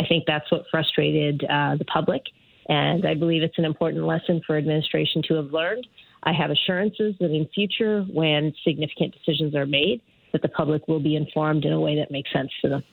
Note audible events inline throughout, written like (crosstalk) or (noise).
I think that's what frustrated uh, the public. And I believe it's an important lesson for administration to have learned. I have assurances that in future, when significant decisions are made, that the public will be informed in a way that makes sense to them.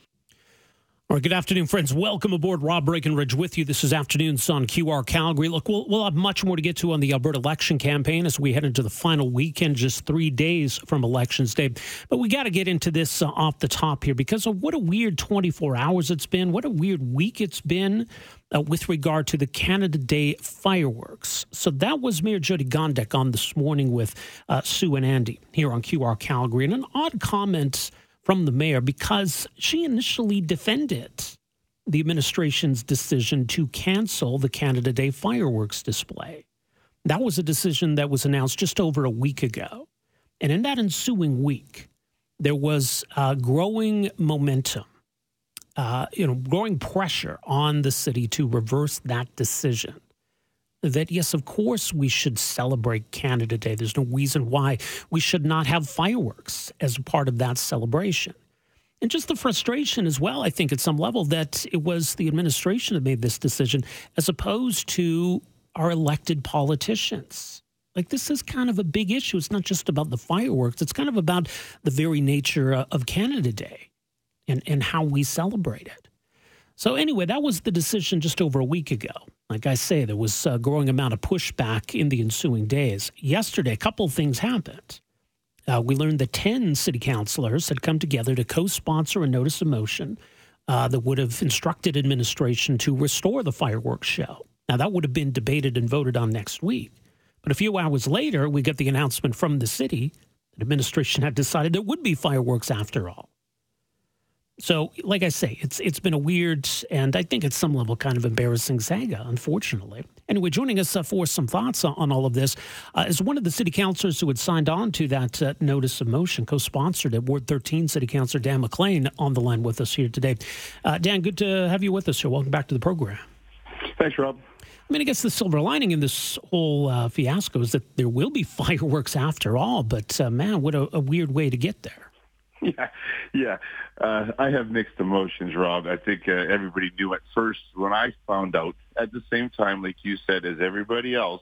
All right, good afternoon, friends. Welcome aboard. Rob Breckenridge with you. This is Afternoons on QR Calgary. Look, we'll, we'll have much more to get to on the Alberta election campaign as we head into the final weekend, just three days from Elections Day. But we got to get into this uh, off the top here because of what a weird 24 hours it's been, what a weird week it's been uh, with regard to the Canada Day fireworks. So that was Mayor Jyoti Gondek on this morning with uh, Sue and Andy here on QR Calgary. And an odd comment from the mayor because she initially defended the administration's decision to cancel the Canada Day fireworks display. That was a decision that was announced just over a week ago. And in that ensuing week, there was uh, growing momentum, uh, you know, growing pressure on the city to reverse that decision that yes, of course, we should celebrate Canada Day. There's no reason why we should not have fireworks as a part of that celebration. And just the frustration as well, I think, at some level, that it was the administration that made this decision as opposed to our elected politicians. Like, this is kind of a big issue. It's not just about the fireworks, it's kind of about the very nature uh, of Canada Day and, and how we celebrate it. So, anyway, that was the decision just over a week ago. Like I say, there was a growing amount of pushback in the ensuing days. Yesterday, a couple things happened. Uh, we learned that 10 city councilors had come together to co sponsor a notice of motion uh, that would have instructed administration to restore the fireworks show. Now, that would have been debated and voted on next week. But a few hours later, we get the announcement from the city that administration had decided there would be fireworks after all. So, like I say, it's it's been a weird and I think at some level kind of embarrassing saga, unfortunately. Anyway, joining us uh, for some thoughts on all of this uh, is one of the city councilors who had signed on to that uh, notice of motion, co-sponsored at Ward 13 City Councilor Dan McLean on the line with us here today. Uh, Dan, good to have you with us here. Welcome back to the program. Thanks, Rob. I mean, I guess the silver lining in this whole uh, fiasco is that there will be (laughs) fireworks after all. But uh, man, what a, a weird way to get there. (laughs) Yeah, yeah. Uh, I have mixed emotions, Rob. I think uh, everybody knew at first when I found out at the same time, like you said, as everybody else,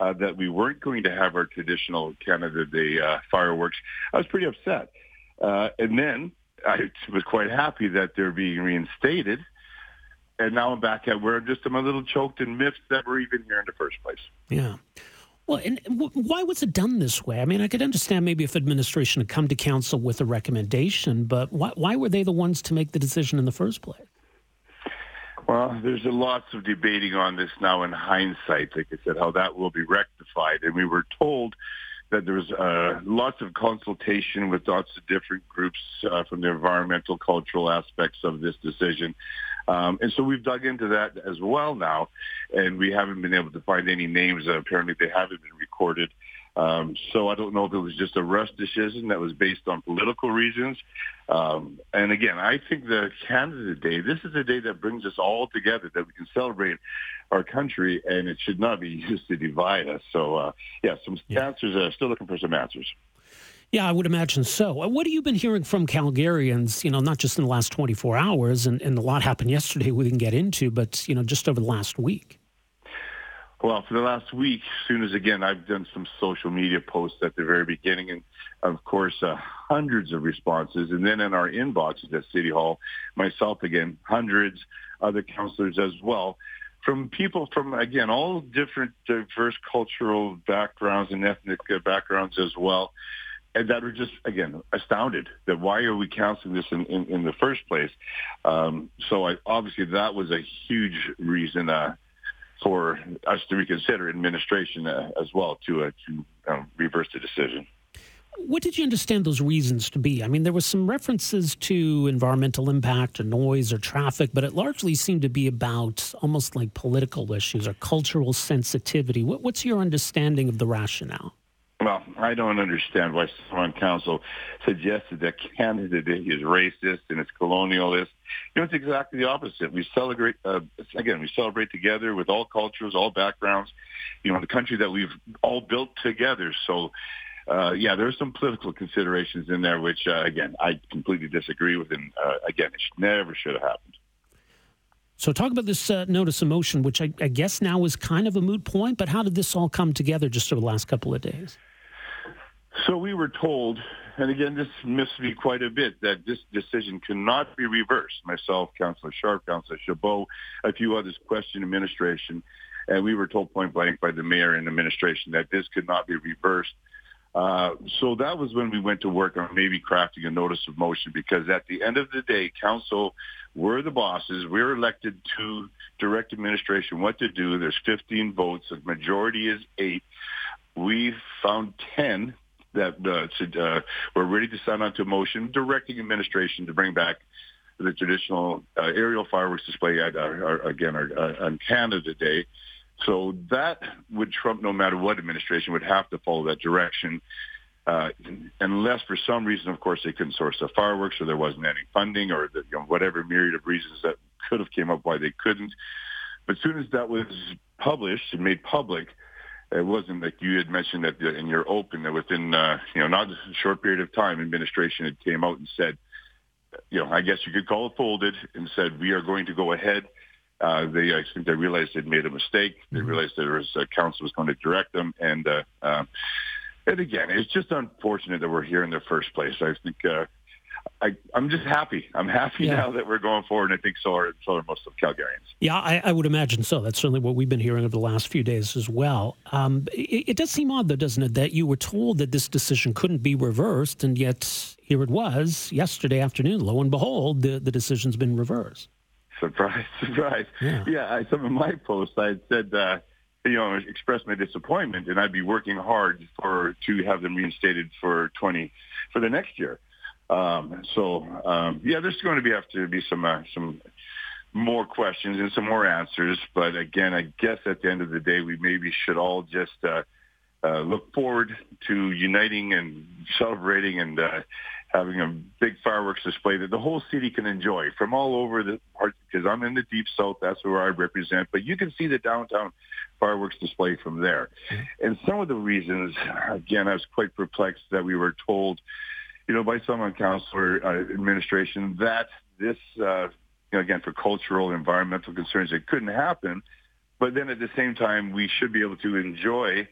uh, that we weren't going to have our traditional Canada Day uh, fireworks. I was pretty upset. Uh, and then I (laughs) was quite happy that they're being reinstated. And now I'm back at where I'm just I'm a little choked and miffed that we're even here in the first place. Yeah. Well, and why was it done this way? I mean, I could understand maybe if administration had come to council with a recommendation, but why, why were they the ones to make the decision in the first place? Well, there's lots of debating on this now in hindsight, like I said, how that will be rectified. And we were told that there was uh, lots of consultation with lots of different groups uh, from the environmental, cultural aspects of this decision. Um, and so we've dug into that as well now, and we haven't been able to find any names. Uh, apparently, they haven't been recorded. Um, so I don't know if it was just a rush decision that was based on political reasons. Um, and again, I think the Canada Day, this is a day that brings us all together, that we can celebrate our country, and it should not be (laughs) used to divide us. So, uh, yeah, some yeah. answers. Uh, still looking for some answers. Yeah, I would imagine so. Uh, what have you been hearing from Calgarians, you know, not just in the last 24 hours, and, and a lot happened yesterday we can get into, but, you know, just over the last week? Well, for the last week, as soon as, again, I've done some social media posts at the very beginning, and, of course, uh, hundreds of responses. And then in our inboxes at City Hall, myself, again, hundreds, other councillors as well from people from again all different diverse cultural backgrounds and ethnic uh, backgrounds as well and that were just again astounded that why are we counseling this in, in, in the first place? Um, so I, obviously that was a huge reason uh, for us to reconsider administration uh, as well to uh, to um, reverse the decision. What did you understand those reasons to be? I mean, there were some references to environmental impact or noise or traffic, but it largely seemed to be about almost like political issues or cultural sensitivity. What, what's your understanding of the rationale? Well, I don't understand why someone on council suggested that Canada is racist and it's colonialist. You know, it's exactly the opposite. We celebrate, uh, again, we celebrate together with all cultures, all backgrounds, you know, the country that we've all built together. So, uh, yeah, are some political considerations in there, which, uh, again, I completely disagree with. And, uh, again, it never should have happened. So, talk about this uh, notice of motion, which I, I, guess now is kind of a moot point, but how did this all come together just over the last couple of days? So, we were told, and again, this missed me quite a bit, that this decision cannot be reversed. Myself, Councillor Sharp, Councillor Chabot, a few others questioned administration, and we were told point blank by the mayor and administration that this could not be reversed. Uh, so that was when we went to work on maybe crafting a notice of motion because at the end of the day, council, we're the bosses. We're elected to direct administration what to do. There's 15 votes. The majority is eight. We found 10 that uh, uh, were ready to sign on to a motion directing administration to bring back the traditional uh, aerial fireworks display at our, our again our, uh, on Canada Day. So that would trump no matter what administration would have to follow that direction. Uh, unless for some reason, of course, they couldn't source the fireworks or there wasn't any funding or the, you know, whatever myriad of reasons that could have came up why they couldn't. But as soon as that was published and made public, it wasn't like you had mentioned that in your open that within, uh, you know, not a short period of time, administration had came out and said, you know, I guess you could call it folded and said, we are going to go ahead uh, they I think they realized they'd made a mistake. They mm-hmm. realized there was a council was going to direct them, and uh, uh, and again, it's just unfortunate that we're here in the first place. I think uh, I, I'm just happy. I'm happy yeah. now that we're going forward, and I think so are, so are most of Calgarians. Yeah, I, I, would imagine so. That's certainly what we've been hearing over the last few days as well. Um, it, it, does seem odd, though, doesn't it, that you were told that this decision couldn't be reversed, and yet here it was yesterday afternoon. Lo and behold, the, the decision's been reversed. Surprise, (laughs) surprise. Yeah, yeah I, some of my posts I had said, uh, you know, expressed my disappointment, and I'd be working hard for to have them reinstated for twenty for the next year. Um, so um, yeah, there's going to be have to be some uh, some more questions and some more answers. But again, I guess at the end of the day, we maybe should all just uh, uh, look forward to uniting and celebrating and uh, having a big fireworks display that the whole city can enjoy from all over the part because I'm in the deep south. That's where I represent. But you can see the downtown fireworks display from there. Mm-hmm. And some of the reasons, again, I was quite perplexed that we were told, you know, by some on council uh, administration that this, uh, you know, again, for cultural, environmental concerns, it couldn't happen. But then at the same time, we should be able to enjoy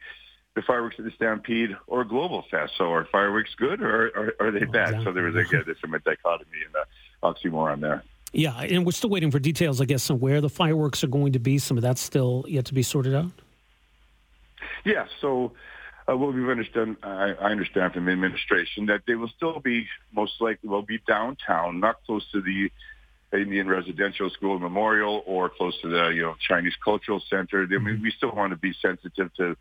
the fireworks at the Stampede or Global Fest. So are fireworks good or are, are they bad? So there was a, there's some dichotomy and uh, oxymoron there. Yeah, and we're still waiting for details, I guess, on where the fireworks are going to be. Some of that's still yet to be sorted out. Yeah, so uh, what we've understood, I, I understand from the administration that they will still be most likely will be downtown, not close to the Indian Residential School Memorial or close to the you know Chinese Cultural Center. I mean, mm-hmm. we still want to be sensitive to,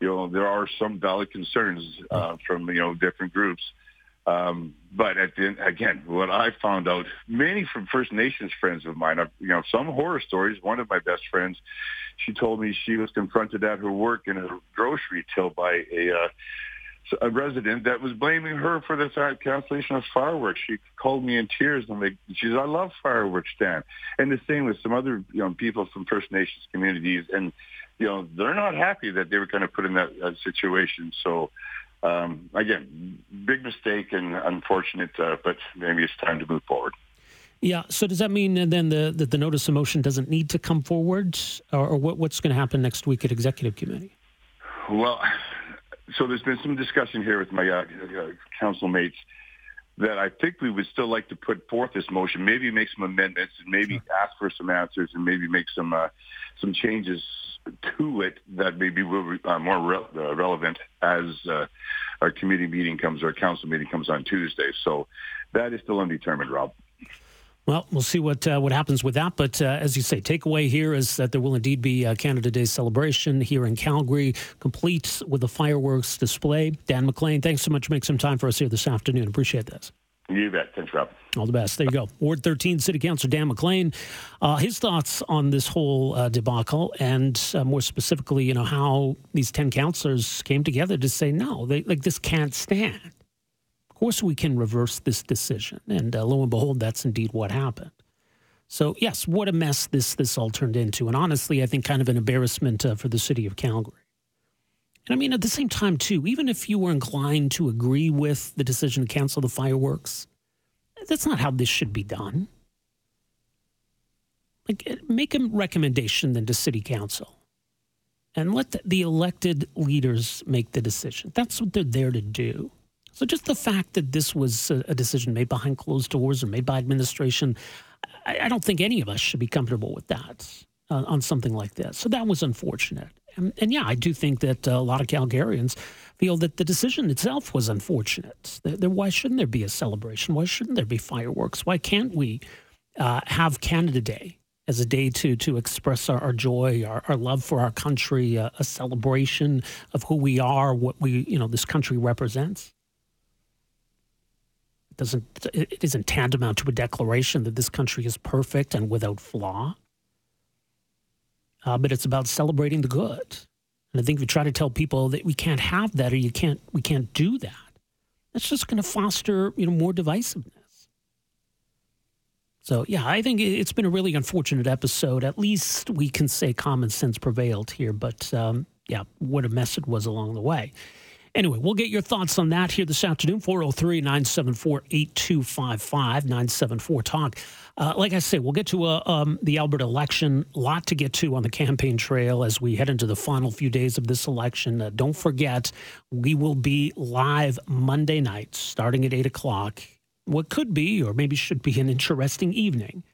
you know, there are some valid concerns uh, from you know different groups. Um, but at the again, what I found out, many from First Nations friends of mine, I've, you know, some horror stories. One of my best friends, she told me she was confronted at her work in a grocery till by a uh, a resident that was blaming her for the cancellation of fireworks. She called me in tears and like, she said, I love fireworks, Dan. And the same with some other you know, people from First Nations communities. And, you know, they're not happy that they were kind of put in that, that situation. So, um, again, big mistake and unfortunate, uh, but maybe it's time to move forward. Yeah. So does that mean then the, that the notice of motion doesn't need to come forward, or, or what, what's going to happen next week at executive committee? Well, so there's been some discussion here with my uh, uh, council mates that I think we would still like to put forth this motion, maybe make some amendments and maybe sure. ask for some answers and maybe make some uh, some changes to it that maybe will be uh, more re- uh, relevant as uh, our committee meeting comes, or our council meeting comes on Tuesday. So that is still undetermined, Rob. Well, we'll see what uh, what happens with that. But uh, as you say, takeaway here is that there will indeed be a Canada Day celebration here in Calgary, complete with a fireworks display. Dan McLean, thanks so much for making some time for us here this afternoon. Appreciate this. You bet. Thanks, Rob. All the best. There you go. Ward 13 City Councilor Dan McLean. Uh, his thoughts on this whole uh, debacle and uh, more specifically, you know, how these 10 councillors came together to say, no, they, like this can't stand course we can reverse this decision. And uh, lo and behold, that's indeed what happened. So, yes, what a mess this, this all turned into. And honestly, I think kind of an embarrassment uh, for the city of Calgary. And I mean, at the same time, too, even if you were inclined to agree with the decision to cancel the fireworks, that's not how this should be done. like make a recommendation then to city council and let the, the elected leaders make the decision. That's what they're there to do. So just the fact that this was a, a decision made behind closed doors or made by administration, I, don't think any of us should be comfortable with that uh, on something like this. So that was unfortunate. And, and yeah, I do think that uh, a lot of Calgarians feel that the decision itself was unfortunate. That, why shouldn't there be a celebration? Why shouldn't there be fireworks? Why can't we uh, have Canada Day as a day to to express our, our joy, our, our, love for our country, uh, a celebration of who we are, what we you know this country represents? Doesn't it isn't tantamount to a declaration that this country is perfect and without flaw. Uh, but it's about celebrating the good. And I think if you try to tell people that we can't have that or you can't we can't do that, that's just going to foster you know more divisiveness. So yeah, I think it's been a really unfortunate episode. At least we can say common sense prevailed here, but um, yeah, what a mess it was along the way. Anyway, we'll get your thoughts on that here this afternoon. 403 974 8255 974 Talk. Uh, like I say, we'll get to uh, um, the Alberta election. A lot to get to on the campaign trail as we head into the final few days of this election. Uh, don't forget, we will be live Monday night starting at 8 o'clock. What could be, or maybe should be, an interesting evening.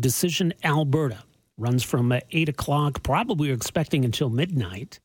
Decision Alberta runs from uh, 8 o'clock, probably expecting until midnight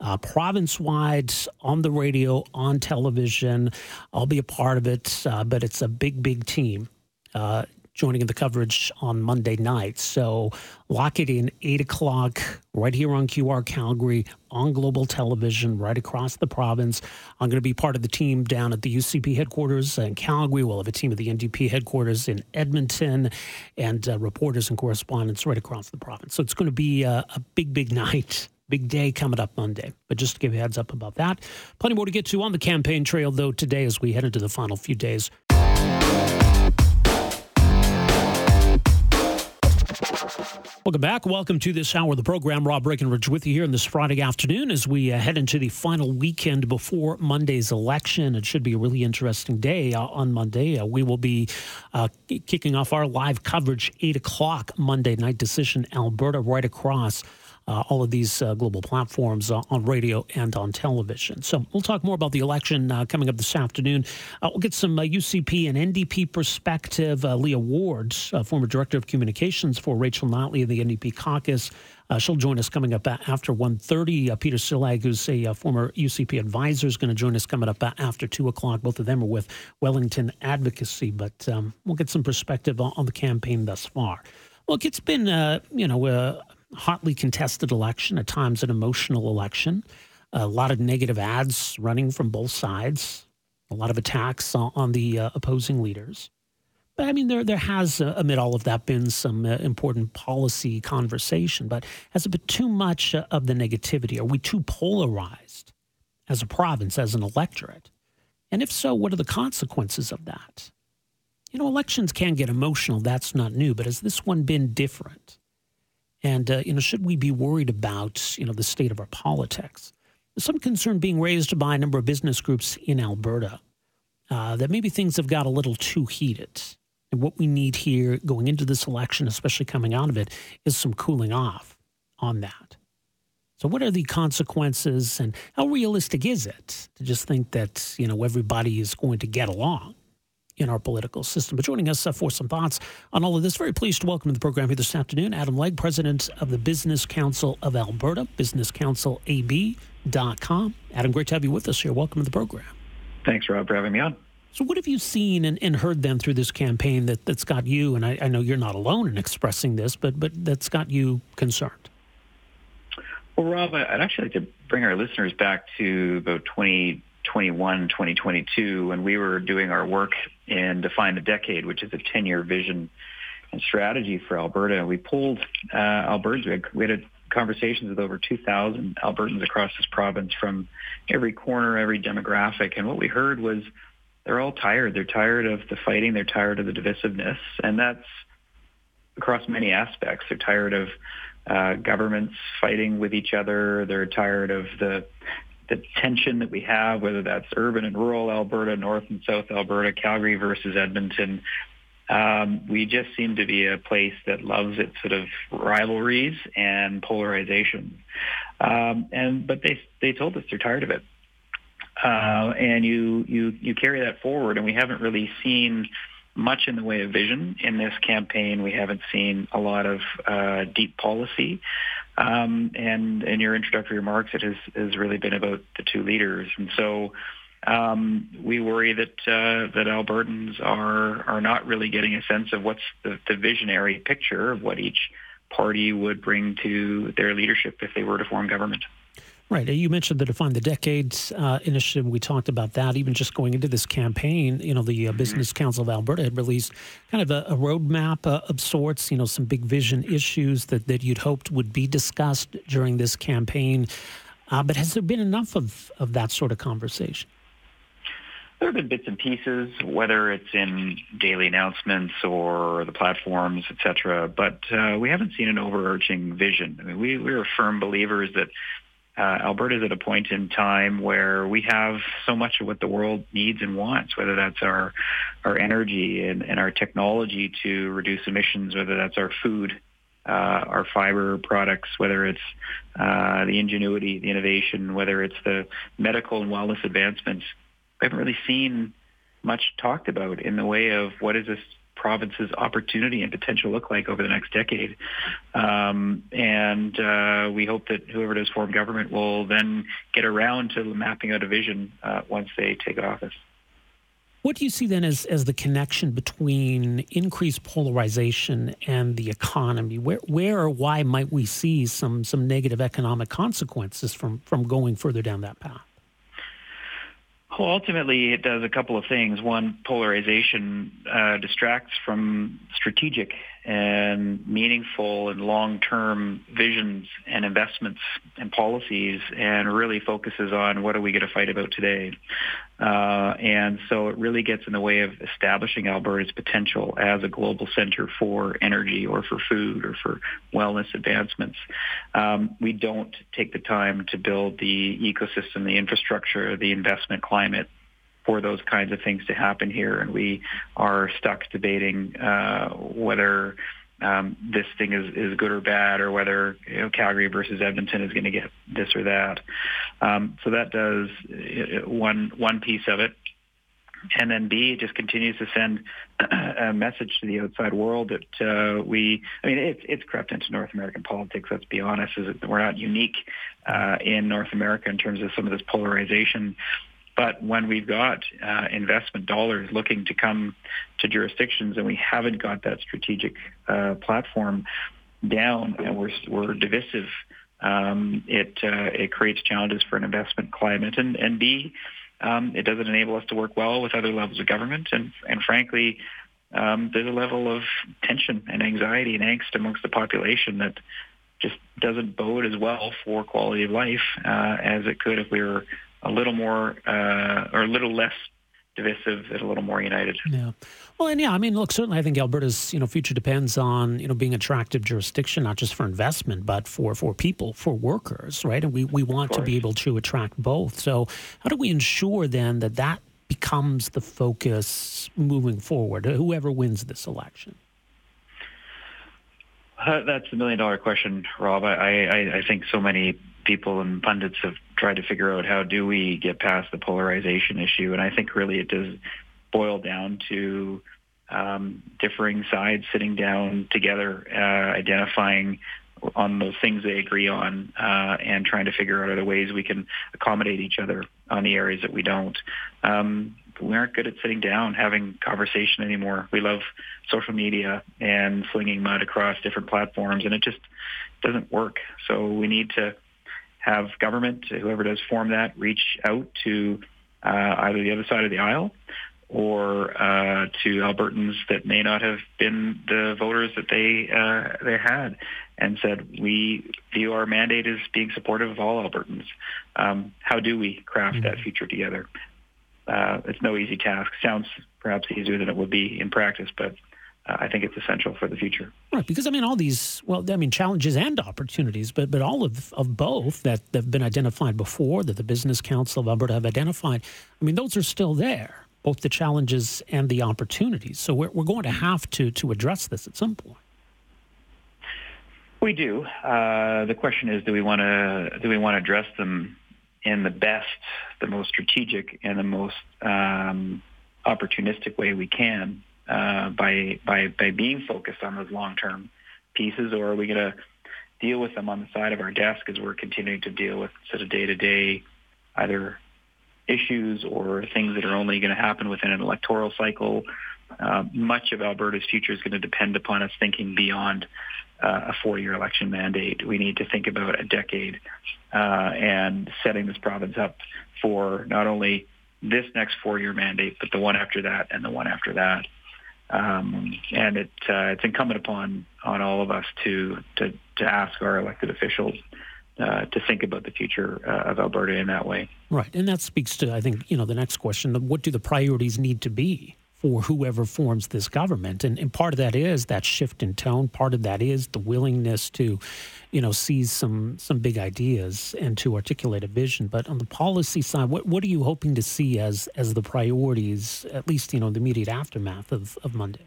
uh, province wide, on the radio, on television. I'll be a part of it, uh, but it's a big, big team uh, joining in the coverage on Monday night. So lock it in, 8 o'clock, right here on QR Calgary, on global television, right across the province. I'm going to be part of the team down at the UCP headquarters in Calgary. We'll have a team at the NDP headquarters in Edmonton and uh, reporters and correspondents right across the province. So it's going to be a, a big, big (laughs) night Big day coming up Monday. But just to give you heads up about that. Plenty more to get to on the campaign trail, though, today as we head into the final few days. Welcome back. Welcome to this hour of the program. Rob Breckenridge with you here on this Friday afternoon as we uh, head into the final weekend before Monday's election. It should be a really interesting day uh, on Monday. Uh, we will be uh, kicking off our live coverage 8 o'clock Monday night decision, Alberta, right across all of these uh, global platforms uh, on radio and on television. So we'll talk more about the election uh, coming up this afternoon. Uh, we'll get some UCP uh, and NDP perspective. Leah Ward, former director of communications for Rachel Notley of the NDP caucus. she'll join us coming up after 1.30. Peter Csillag, who's a former UCP advisor, is going to join us coming up after 2 o'clock. Both of them are with Wellington Advocacy, but um, we'll get some perspective on, on, the campaign thus far. Look, it's been, you know, hotly contested election, at times an emotional election. A lot of negative ads running from both sides, a lot of attacks on the uh, opposing leaders. But I mean, there there has, uh, amid all of that, been some uh, important policy conversation. But has it been too much uh, of the negativity? Are we too polarized as a province, as an electorate? And if so, what are the consequences of that? You know, elections can get emotional. That's not new. But has this one been different? And, uh, you know, should we be worried about, you know, the state of our politics? Some concern being raised by a number of business groups in Alberta uh, that maybe things have got a little too heated. And what we need here going into this election, especially coming out of it, is some cooling off on that. So, what are the consequences, and how realistic is it to just think that you know everybody is going to get along? In our political system. But joining us uh, for some thoughts on all of this, very pleased to welcome to the program here this afternoon Adam Legge, president of the Business Council of Alberta, businesscouncilab.com. Adam, great to have you with us here. Welcome to the program. Thanks, Rob, for having me on. So, what have you seen and, and heard then through this campaign that, that's got you, and I, I know you're not alone in expressing this, but, but that's got you concerned? Well, Rob, I'd actually like to bring our listeners back to about 20, 2021, 2022, when we were doing our work in Define a Decade, which is a 10-year vision and strategy for Alberta. We pulled uh, Albertans. We had conversations with over 2,000 Albertans across this province from every corner, every demographic. And what we heard was they're all tired. They're tired of the fighting. They're tired of the divisiveness. And that's across many aspects. They're tired of uh, governments fighting with each other. They're tired of the the tension that we have, whether that's urban and rural Alberta, North and South Alberta, Calgary versus Edmonton. Um, we just seem to be a place that loves its sort of rivalries and polarization. Um, and but they they told us they're tired of it, uh, and you you you carry that forward, and we haven't really seen much in the way of vision in this campaign. We haven't seen a lot of uh, deep policy. Um, and in your introductory remarks, it has, has really been about the two leaders. And so um, we worry that uh, that Albertans are are not really getting a sense of what's the, the visionary picture of what each party would bring to their leadership if they were to form government. Right. You mentioned the Define the Decades uh, initiative. We talked about that. Even just going into this campaign, you know, the uh, mm-hmm. Business Council of Alberta had released kind of a, a roadmap uh, of sorts, you know, some big vision issues that, that you'd hoped would be discussed during this campaign. Uh, but has there been enough of, of that sort of conversation? There have been bits and pieces, whether it's in daily announcements or the platforms, et cetera, but uh, we haven't seen an overarching vision. I mean, we, we're firm believers that uh, Alberta is at a point in time where we have so much of what the world needs and wants, whether that's our our energy and, and our technology to reduce emissions, whether that's our food, uh, our fiber products, whether it's uh, the ingenuity, the innovation, whether it's the medical and wellness advancements. We haven't really seen much talked about in the way of what is this province's opportunity and potential look like over the next decade. Um, and uh, we hope that whoever does form government will then get around to mapping out a vision uh, once they take office. What do you see then as, as the connection between increased polarization and the economy? Where, where or why might we see some, some negative economic consequences from, from going further down that path? Well, ultimately, it does a couple of things. One, polarization uh, distracts from strategic and meaningful and long-term visions and investments and policies and really focuses on what are we going to fight about today. Uh, and so it really gets in the way of establishing Alberta's potential as a global center for energy or for food or for wellness advancements. Um, we don't take the time to build the ecosystem, the infrastructure, the investment climate for those kinds of things to happen here, and we are stuck debating uh, whether um, this thing is, is good or bad, or whether you know, Calgary versus Edmonton is going to get this or that. Um, so that does uh, one one piece of it. And then B, it just continues to send a message to the outside world that uh, we, I mean, it's, it's crept into North American politics, let's be honest. Is we're not unique uh, in North America in terms of some of this polarization. But when we've got uh, investment dollars looking to come to jurisdictions and we haven't got that strategic uh, platform down and we're, we're divisive, um, it, uh, it creates challenges for an investment climate. And, and B, um, it doesn't enable us to work well with other levels of government. And, and frankly, um, there's a level of tension and anxiety and angst amongst the population that just doesn't bode as well for quality of life uh, as it could if we were a little more uh, or a little less divisive and a little more united. Yeah. Well, and yeah, I mean, look, certainly I think Alberta's, you know, future depends on, you know, being attractive jurisdiction, not just for investment, but for, for people, for workers, right? And we, we want to be able to attract both. So how do we ensure then that that becomes the focus moving forward, whoever wins this election? Uh, that's a million dollar question, Rob. I, I, I think so many people and pundits have tried to figure out how do we get past the polarization issue, and I think really it does boil down to um, differing sides sitting down together, uh, identifying on those things they agree on, uh, and trying to figure out other ways we can accommodate each other on the areas that we don't. Um, we aren't good at sitting down having conversation anymore. We love social media and flinging mud across different platforms, and it just doesn't work. So we need to have government, whoever does form that, reach out to uh, either the other side of the aisle or uh, to Albertans that may not have been the voters that they uh, they had, and said we view our mandate as being supportive of all Albertans. Um, how do we craft mm-hmm. that future together? Uh, it's no easy task. Sounds perhaps easier than it would be in practice, but I think it's essential for the future. Right, because I mean, all these, well, I mean, challenges and opportunities, but but all of, of both that have been identified before, that the Business Council of Alberta have identified, I mean, those are still there. both the challenges and the opportunities. So we're, we're going to have to, to address this at some point. We do. Uh, the question is, do we want to do we want to address them in the best, the most strategic, and the most um, opportunistic way we can uh, by by by being focused on those long term pieces, or are we going to deal with them on the side of our desk as we're continuing to deal with sort of day to day either issues or things that are only going to happen within an electoral cycle. Uh, much of Alberta's future is going to depend upon us thinking beyond uh, a four-year election mandate. We need to think about a decade uh, and setting this province up for not only this next four-year mandate, but the one after that and the one after that. Um, and it, uh, it's incumbent upon on all of us to to, to ask our elected officials uh, to think about the future uh, of Alberta in that way. Right, and that speaks to I think you know the next question: what do the priorities need to be? For whoever forms this government. And, and part of that is that shift in tone. Part of that is the willingness to, you know, seize some some big ideas and to articulate a vision. But on the policy side, what what are you hoping to see as as the priorities, at least you know, the immediate aftermath of, of Monday?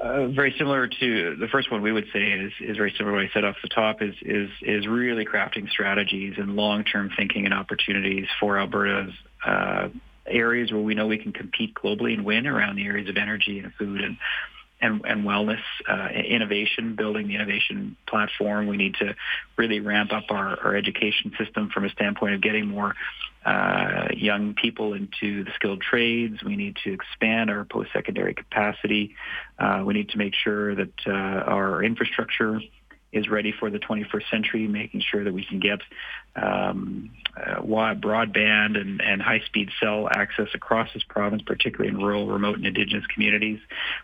Uh, very similar to the first one, we would say is is very similar. What I said off the top is is is really crafting strategies and long term thinking and opportunities for Alberta's uh, areas where we know we can compete globally and win around the areas of energy and food and and, and wellness, uh, innovation, building the innovation platform. We need to really ramp up our, our education system from a standpoint of getting more uh, young people into the skilled trades. We need to expand our post-secondary capacity. Uh, we need to make sure that uh, our infrastructure is ready for the 21st century, making sure that we can get um, uh, broadband and, and high-speed cell access across this province, particularly in rural, remote, and Indigenous communities.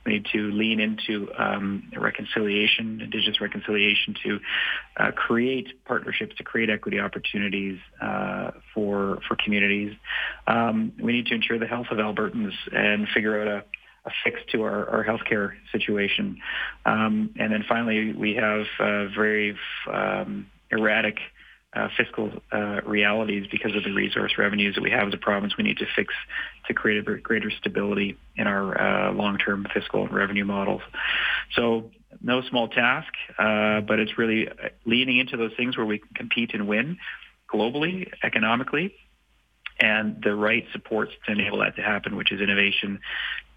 We need to lean into um, reconciliation, Indigenous reconciliation, to uh, create partnerships, to create equity opportunities uh, for for communities. Um, we need to ensure the health of Albertans and figure out a a fix to our, our healthcare situation. Um, and then finally, we have uh, very um, erratic uh, fiscal uh, realities because of the resource revenues that we have as a province. We need to fix to create a greater stability in our uh, long-term fiscal and revenue models. So no small task, uh, but it's really leaning into those things where we can compete and win globally, economically, and the right supports to enable that to happen, which is innovation,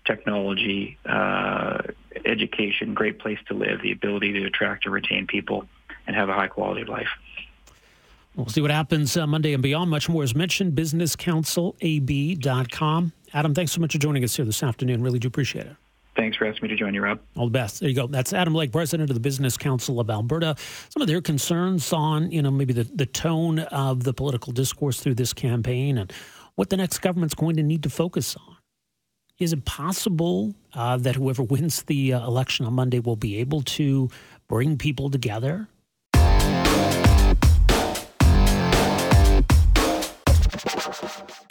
technology, uh, education, great place to live, the ability to attract and retain people, and have a high quality of life. We'll see what happens uh, Monday and beyond. Much more is mentioned. BusinessCouncilAB.com. Adam, thanks so much for joining us here this afternoon. Really do appreciate it. Thanks for asking me to join you, Rob. All the best. There you go. That's Adam Legge, president of the Business Council of Alberta. Some of their concerns on, you know, maybe the, the tone of the political discourse through this campaign and what the next government's going to need to focus on. Is it possible uh, that whoever wins the uh, election on Monday will be able to bring people together?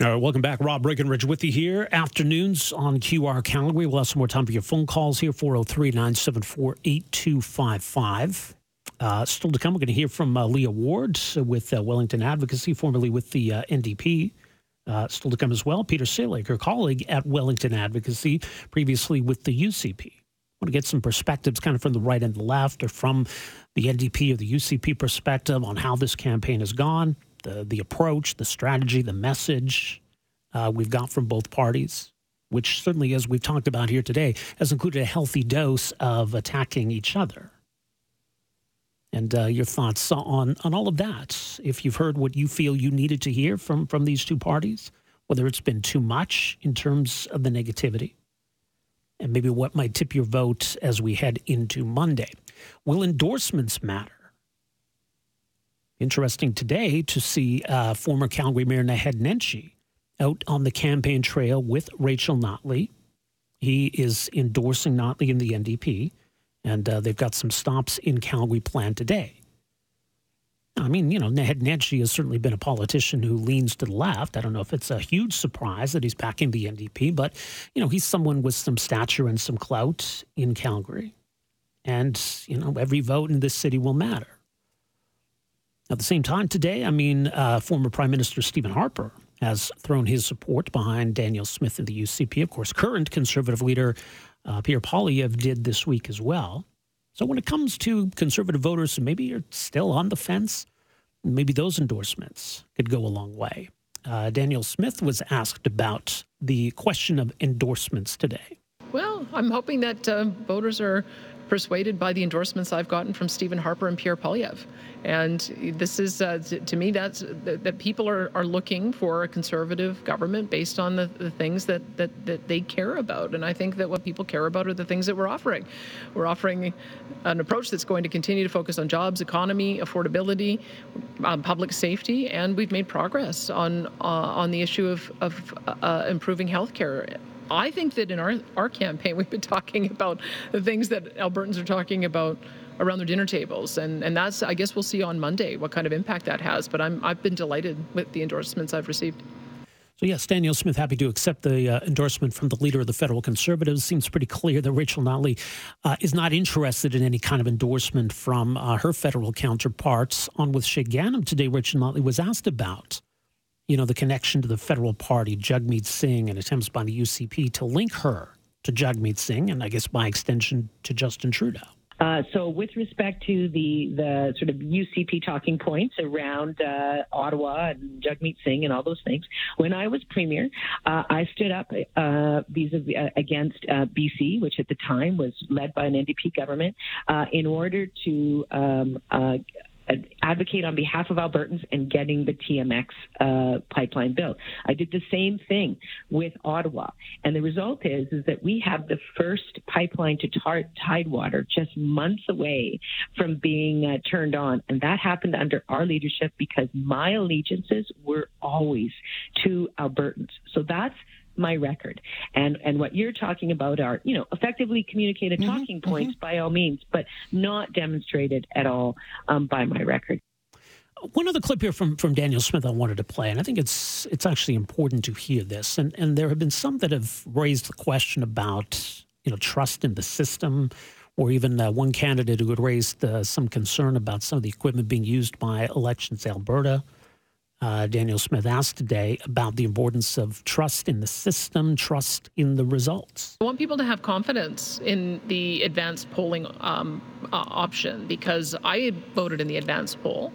All right, welcome back. Rob Breckenridge with you here. Afternoons on QR Calgary. We'll have some more time for your phone calls here 403 974 8255. Uh, still to come, we're going to hear from uh, Leah Ward with uh, Wellington Advocacy, formerly with the uh, NDP. Uh, still to come as well, Peter Csillag, her colleague at Wellington Advocacy, previously with the UCP. I want to get some perspectives kind of from the right and the left or from the NDP or the UCP perspective on how this campaign has gone, the, the approach, the strategy, the message uh, we've got from both parties, which certainly, as we've talked about here today, has included a healthy dose of attacking each other and uh, your thoughts on on all of that. If you've heard what you feel you needed to hear from from these two parties, whether it's been too much in terms of the negativity, and maybe what might tip your vote as we head into Monday. Will endorsements matter? Interesting today to see uh, former Calgary Mayor Naheed Nenshi out on the campaign trail with Rachel Notley. He is endorsing Notley in the NDP and uh, they've got some stops in Calgary planned today. I mean, you know, Naheed Nenshi has certainly been a politician who leans to the left. I don't know if it's a huge surprise that he's backing the NDP, but, you know, he's someone with some stature and some clout in Calgary. And, you know, every vote in this city will matter. At the same time, today, I mean, uh, former Prime Minister Stephen Harper has thrown his support behind Danielle Smith and the UCP. Of course, current Conservative leader uh, Pierre Poilievre did this week as well. So when it comes to Conservative voters, maybe you're still on the fence, maybe those endorsements could go a long way. Uh, Danielle Smith was asked about the question of endorsements today. Well, I'm hoping that uh, voters are persuaded by the endorsements I've gotten from Stephen Harper and Pierre Poilievre. And this is, uh, to me, that's that, that, people are, are looking for a conservative government based on the, the things that, that, that they care about. And I think that what people care about are the things that we're offering. We're offering an approach that's going to continue to focus on jobs, economy, affordability, um, public safety, and we've made progress on uh, on the issue of, of uh, improving health care I think that in our, our campaign, we've been talking about the things that Albertans are talking about around their dinner tables. And, and that's, I guess we'll see on Monday what kind of impact that has. But I'm, I've been delighted with the endorsements I've received. So, yes, Danielle Smith happy to accept the uh, endorsement from the leader of the federal conservatives. Seems pretty clear that Rachel Notley uh, is not interested in any kind of endorsement from uh, her federal counterparts. On with Shaye Ganam today, Rachel Notley was asked about you know, the connection to the federal party, Jagmeet Singh, and attempts by the UCP to link her to Jagmeet Singh, and I guess by extension to Justin Trudeau. Uh, so, with respect to the the sort of UCP talking points around uh, Ottawa and Jagmeet Singh and all those things, when I was premier, uh, I stood up uh, uh, against uh, BC, which at the time was led by an NDP government, in order to um, advocate on behalf of Albertans and getting the TMX uh, pipeline built. I did the same thing with Ottawa, and the result is is that we have the first pipeline to tar- Tidewater just months away from being uh, turned on, and that happened under our leadership because my allegiances were always to Albertans. So that's my record. And and what you're talking about are, you know, effectively communicated mm-hmm, talking points mm-hmm. by all means, but not demonstrated at all um, by my record. One other clip here from, from Danielle Smith I wanted to play, and I think it's it's actually important to hear this. And and there have been some that have raised the question about you know trust in the system, or even uh, one candidate who had raised uh, some concern about some of the equipment being used by Elections Alberta uh, Danielle Smith asked today about the importance of trust in the system, trust in the results. I want people to have confidence in the advanced polling um, uh, option because I voted in the advanced poll,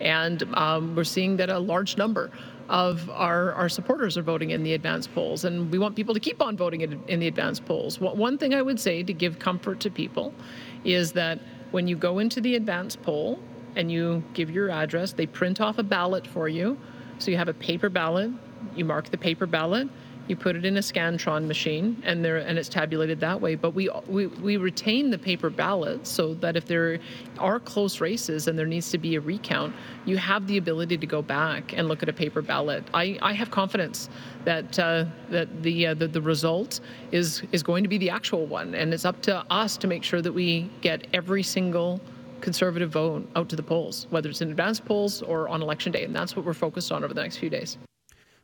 and um, we're seeing that a large number of our, our supporters are voting in the advanced polls, and we want people to keep on voting in, in the advanced polls. One thing I would say to give comfort to people is that when you go into the advanced poll, and you give your address. They print off a ballot for you. So you have a paper ballot. You mark the paper ballot. You put it in a Scantron machine, and there and it's tabulated that way. But we, we we retain the paper ballot so that if there are close races and there needs to be a recount, you have the ability to go back and look at a paper ballot. I, I have confidence that uh, that the, uh, the the result is is going to be the actual one, and it's up to us to make sure that we get every single conservative vote out to the polls, whether it's in advance polls or on election day. And that's what we're focused on over the next few days.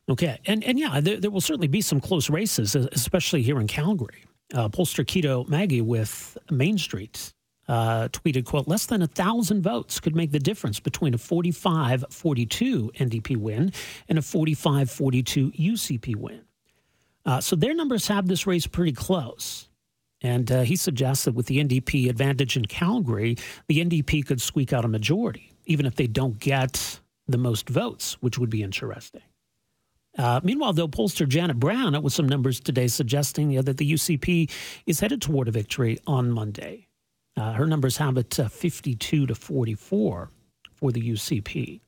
Okay. And, and yeah, there, there will certainly be some close races, especially here in Calgary. Uh, pollster Quito Maggi with Mainstreet uh, tweeted, quote, less than a thousand votes could make the difference between a 45-42 NDP win and a 45-42 UCP win. Uh, so their numbers have this race pretty close. And uh, he suggests that with the NDP advantage in Calgary, the NDP could squeak out a majority, even if they don't get the most votes, which would be interesting. Uh, meanwhile, though, pollster Janet Brown out with some numbers today suggesting that the UCP is headed toward a victory on Monday. Uh, her numbers have it uh, 52 to 44 for the UCP.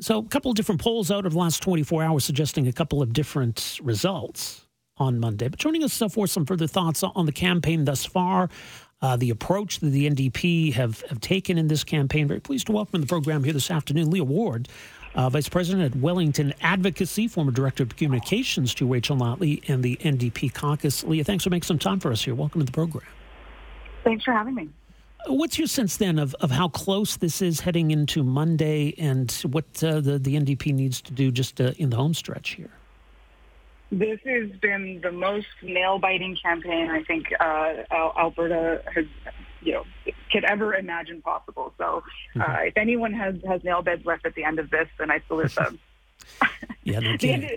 So, a couple of different polls out of the last 24 hours suggesting a couple of different results on Monday. But joining us for some further thoughts on the campaign thus far, uh, the approach that the NDP have, have taken in this campaign. Very pleased to welcome the program here this afternoon, Leah Ward, uh, Vice President at Wellington Advocacy, former Director of Communications to Rachel Notley and the NDP caucus. Leah, thanks for making some time for us here. Welcome to the program. Thanks for having me. What's your sense then of, of how close this is heading into Monday and what uh, the, the NDP needs to do just uh, in the home stretch here? This has been the most nail-biting campaign I think uh, Alberta has, you know, could ever imagine possible. So, uh, mm-hmm. if anyone has has nail beds left at the end of this, then I salute them. (laughs) (laughs) Yeah, no kidding.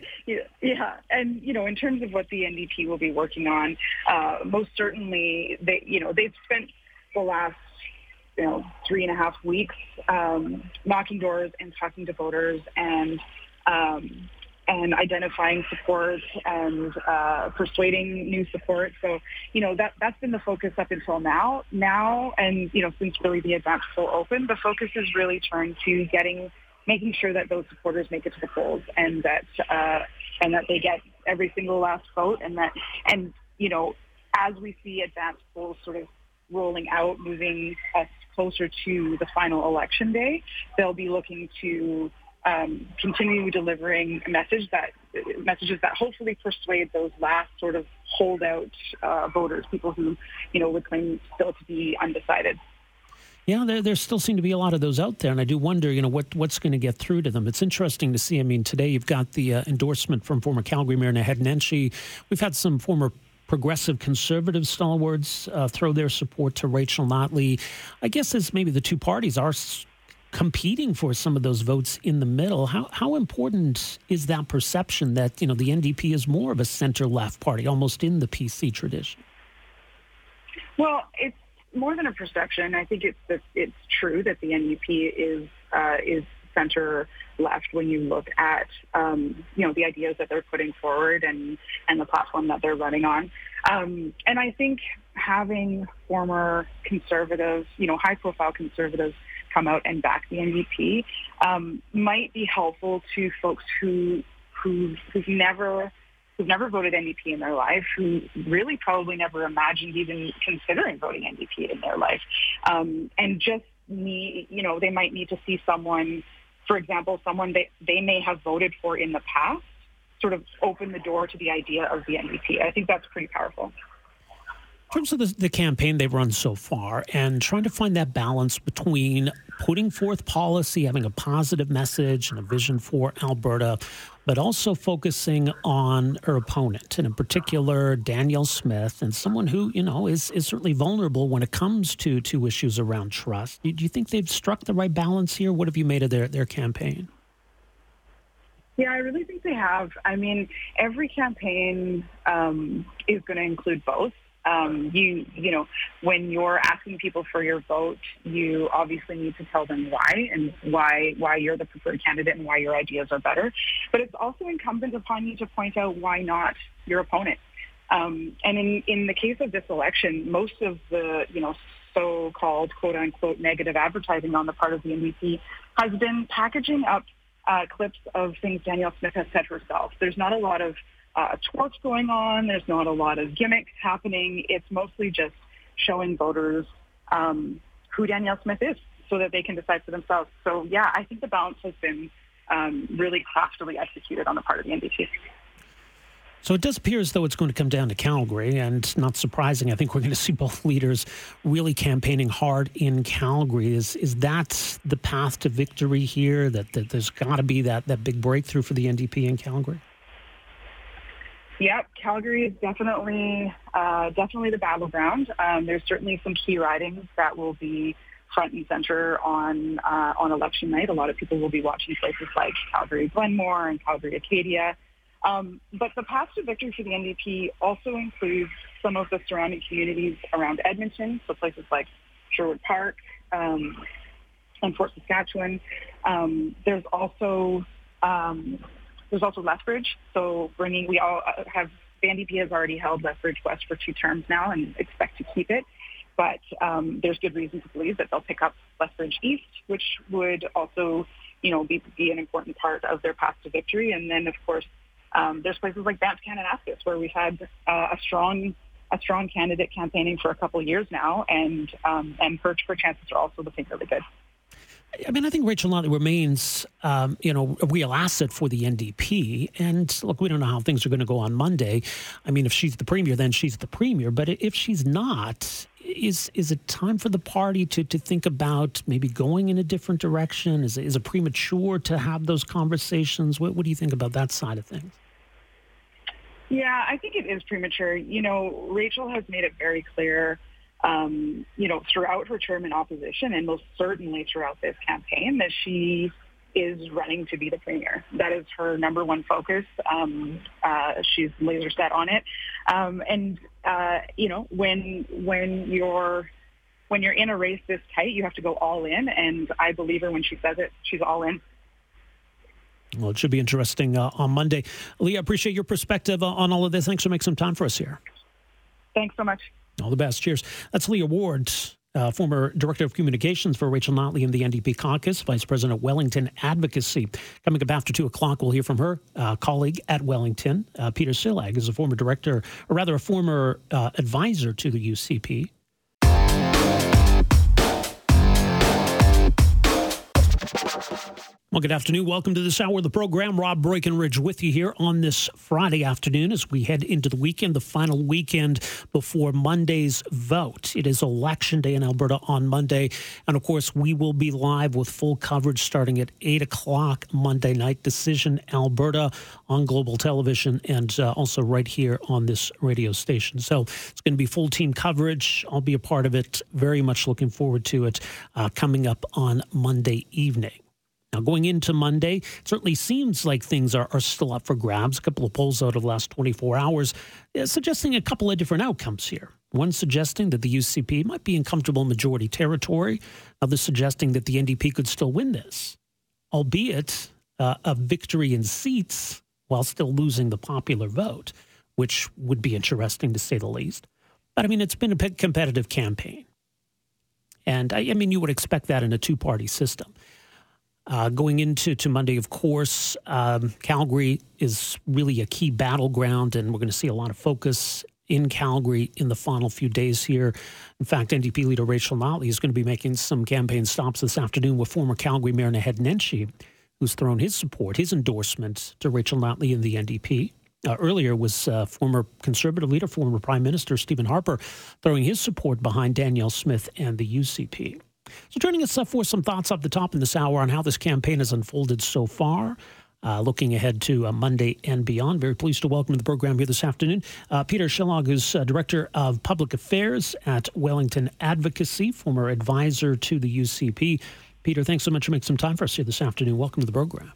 yeah, and you know, in terms of what the NDP will be working on, uh, most certainly they, you know, they've spent the last you know three and a half weeks um, knocking doors and talking to voters and um, and identifying support and uh, persuading new support. So, you know, that, that's been the focus up until now. Now, and, you know, since really the advance poll open, the focus is really turned to getting, making sure that those supporters make it to the polls and that, uh, and that they get every single last vote and that, and, you know, as we see advance polls sort of rolling out, moving us closer to the final election day, they'll be looking to um, continue delivering a message that messages that hopefully persuade those last sort of holdout uh, voters, people who you know would claim still to be undecided. Yeah, there, there still seem to be a lot of those out there, and I do wonder, you know, what what's going to get through to them. It's interesting to see. I mean, today you've got the uh, endorsement from former Calgary Mayor Naheed Nenshi. We've had some former progressive conservative stalwarts uh, throw their support to Rachel Notley. I guess as maybe the two parties are competing for some of those votes in the middle. How how important is that perception that you know the NDP is more of a center left party, almost in the PC tradition? Well, it's more than a perception. I think it's it's true that the NDP is uh, is center left when you look at um, you know the ideas that they're putting forward and and the platform that they're running on. Um, and I think having former conservatives, you know, high profile conservatives come out and back the NDP um, might be helpful to folks who who who've never who've never voted NDP in their life, who really probably never imagined even considering voting NDP in their life, um, and just need you know they might need to see someone, for example, someone they they may have voted for in the past, sort of open the door to the idea of the NDP. I think that's pretty powerful. In terms of the, the, campaign they've run so far and trying to find that balance between putting forth policy, having a positive message and a vision for Alberta, but also focusing on her opponent, and in particular, Danielle Smith, and someone who, you know, is, is certainly vulnerable when it comes to, to issues around trust. Do you think they've struck the right balance here? What have you made of their, their campaign? Yeah, I really think they have. I mean, every campaign um, is going to include both um, you you know when you're asking people for your vote, you obviously need to tell them why and why why you're the preferred candidate and why your ideas are better. But it's also incumbent upon you to point out why not your opponent. Um, and in in the case of this election, most of the you know so-called quote unquote negative advertising on the part of the NDP has been packaging up uh, clips of things Danielle Smith has said herself. There's not a lot of uh, twerks going on. There's not a lot of gimmicks happening. It's mostly just showing voters um, who Danielle Smith is so that they can decide for themselves. So, yeah, I think the balance has been um, really craftily executed on the part of the NDP. So it does appear as though it's going to come down to Calgary, and not surprising, I think we're going to see both (laughs) leaders really campaigning hard in Calgary. Is is that the path to victory here? That, that there's got to be that that big breakthrough for the NDP in Calgary. Yep, Calgary is definitely uh, definitely the battleground. Um, there's certainly some key ridings that will be front and center on uh, on election night. A lot of people will be watching places like Calgary Glenmore and Calgary Acadia. Um, but the path to victory for the NDP also includes some of the surrounding communities around Edmonton, so places like Sherwood Park um, and Fort Saskatchewan. Um, there's also um, there's also Lethbridge. So bringing, we all uh, have, NDP has already held Lethbridge West for two terms now and expect to keep it. But um, there's good reason to believe that they'll pick up Lethbridge East, which would also, you know, be, be an important part of their path to victory. And then, of course, um, there's places like Banff Kananaskis where we've had uh, a strong a strong candidate campaigning for a couple of years now, and um, and her chances are also looking really good. I mean, I think Rachel Notley remains, um, you know, a real asset for the NDP. And look, we don't know how things are going to go on Monday. I mean, if she's the premier, then she's the premier. But if she's not, is is it time for the party to to think about maybe going in a different direction? Is it, is it premature to have those conversations? What, what do you think about that side of things? Yeah, I think it is premature. You know, Rachel has made it very clear um, you know, throughout her term in opposition and most certainly throughout this campaign that she is running to be the premier. That is her number one focus. Um, uh, she's laser set on it. Um, and uh, you know, when when you're when you're in a race this tight, you have to go all in. And I believe her when she says it. She's all in. Well, it should be interesting uh, on Monday. Leah, appreciate your perspective uh, on all of this. Thanks for making some time for us here. Thanks so much. All the best. Cheers. That's Leah Ward, uh, former Director of Communications for Rachel Notley in the NDP caucus, Vice President of Wellington Advocacy. Coming up after 2 o'clock, we'll hear from her uh, colleague at Wellington. Uh, Peter Csillag is a former director, or rather a former uh, advisor to the UCP. Well, good afternoon. Welcome to this hour of the program. Rob Breckenridge with you here on this Friday afternoon as we head into the weekend, the final weekend before Monday's vote. It is Election Day in Alberta on Monday. And of course, we will be live with full coverage starting at 8 o'clock Monday night. Decision Alberta on Global Television and uh, also right here on this radio station. So it's going to be full team coverage. I'll be a part of it. Very much looking forward to it uh, coming up on Monday evening. Now, going into Monday, it certainly seems like things are, are still up for grabs. A couple of polls out of the last 24 hours uh, suggesting a couple of different outcomes here. One suggesting that the UCP might be in comfortable majority territory, others suggesting that the NDP could still win this, albeit uh, a victory in seats while still losing the popular vote, which would be interesting to say the least. But I mean, it's been a competitive campaign. And I, I mean, you would expect that in a two party system. Uh, going into to Monday, of course, um, Calgary is really a key battleground, and we're going to see a lot of focus in Calgary in the final few days here. In fact, NDP leader Rachel Notley is going to be making some campaign stops this afternoon with former Calgary Mayor Naheed Nenshi, who's thrown his support, his endorsement to Rachel Notley in the NDP. Uh, earlier was uh, former Conservative leader, former Prime Minister Stephen Harper, throwing his support behind Danielle Smith and the UCP. So, joining us for some thoughts off the top in this hour on how this campaign has unfolded so far. Uh, looking ahead to uh, Monday and beyond. Very pleased to welcome to the program here this afternoon uh, Peter Csillag, who's uh, Director of Public Affairs at Wellington Advocacy, former advisor to the UCP. Peter, thanks so much for making some time for us here this afternoon. Welcome to the program.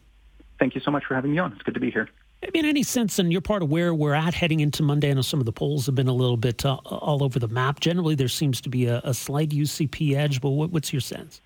Thank you so much for having me on. It's good to be here. I mean, any sense, and you're part of where we're at heading into Monday. I know some of the polls have been a little bit uh, all over the map. Generally, there seems to be a, a slight UCP edge, but what, what's your sense?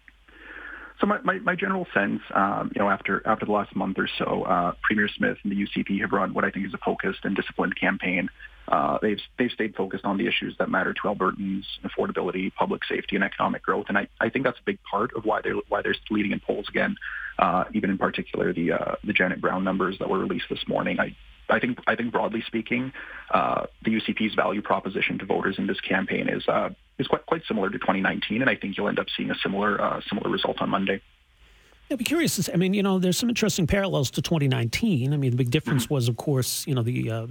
So my, my, my general sense, um, you know, after after the last month or so, uh, Premier Smith and the UCP have run what I think is a focused and disciplined campaign. Uh, they've they've stayed focused on the issues that matter to Albertans: affordability, public safety, and economic growth. And I, I think that's a big part of why they're why they're leading in polls again. Uh, even in particular, the uh, the Janet Brown numbers that were released this morning. I I think I think broadly speaking, uh, the UCP's value proposition to voters in this campaign is uh, is quite quite similar to 2019, and I think you'll end up seeing a similar uh, similar result on Monday. I'd be curious. I mean, you know, there's some interesting parallels to 2019. I mean, the big difference mm-hmm. was, of course, you know, the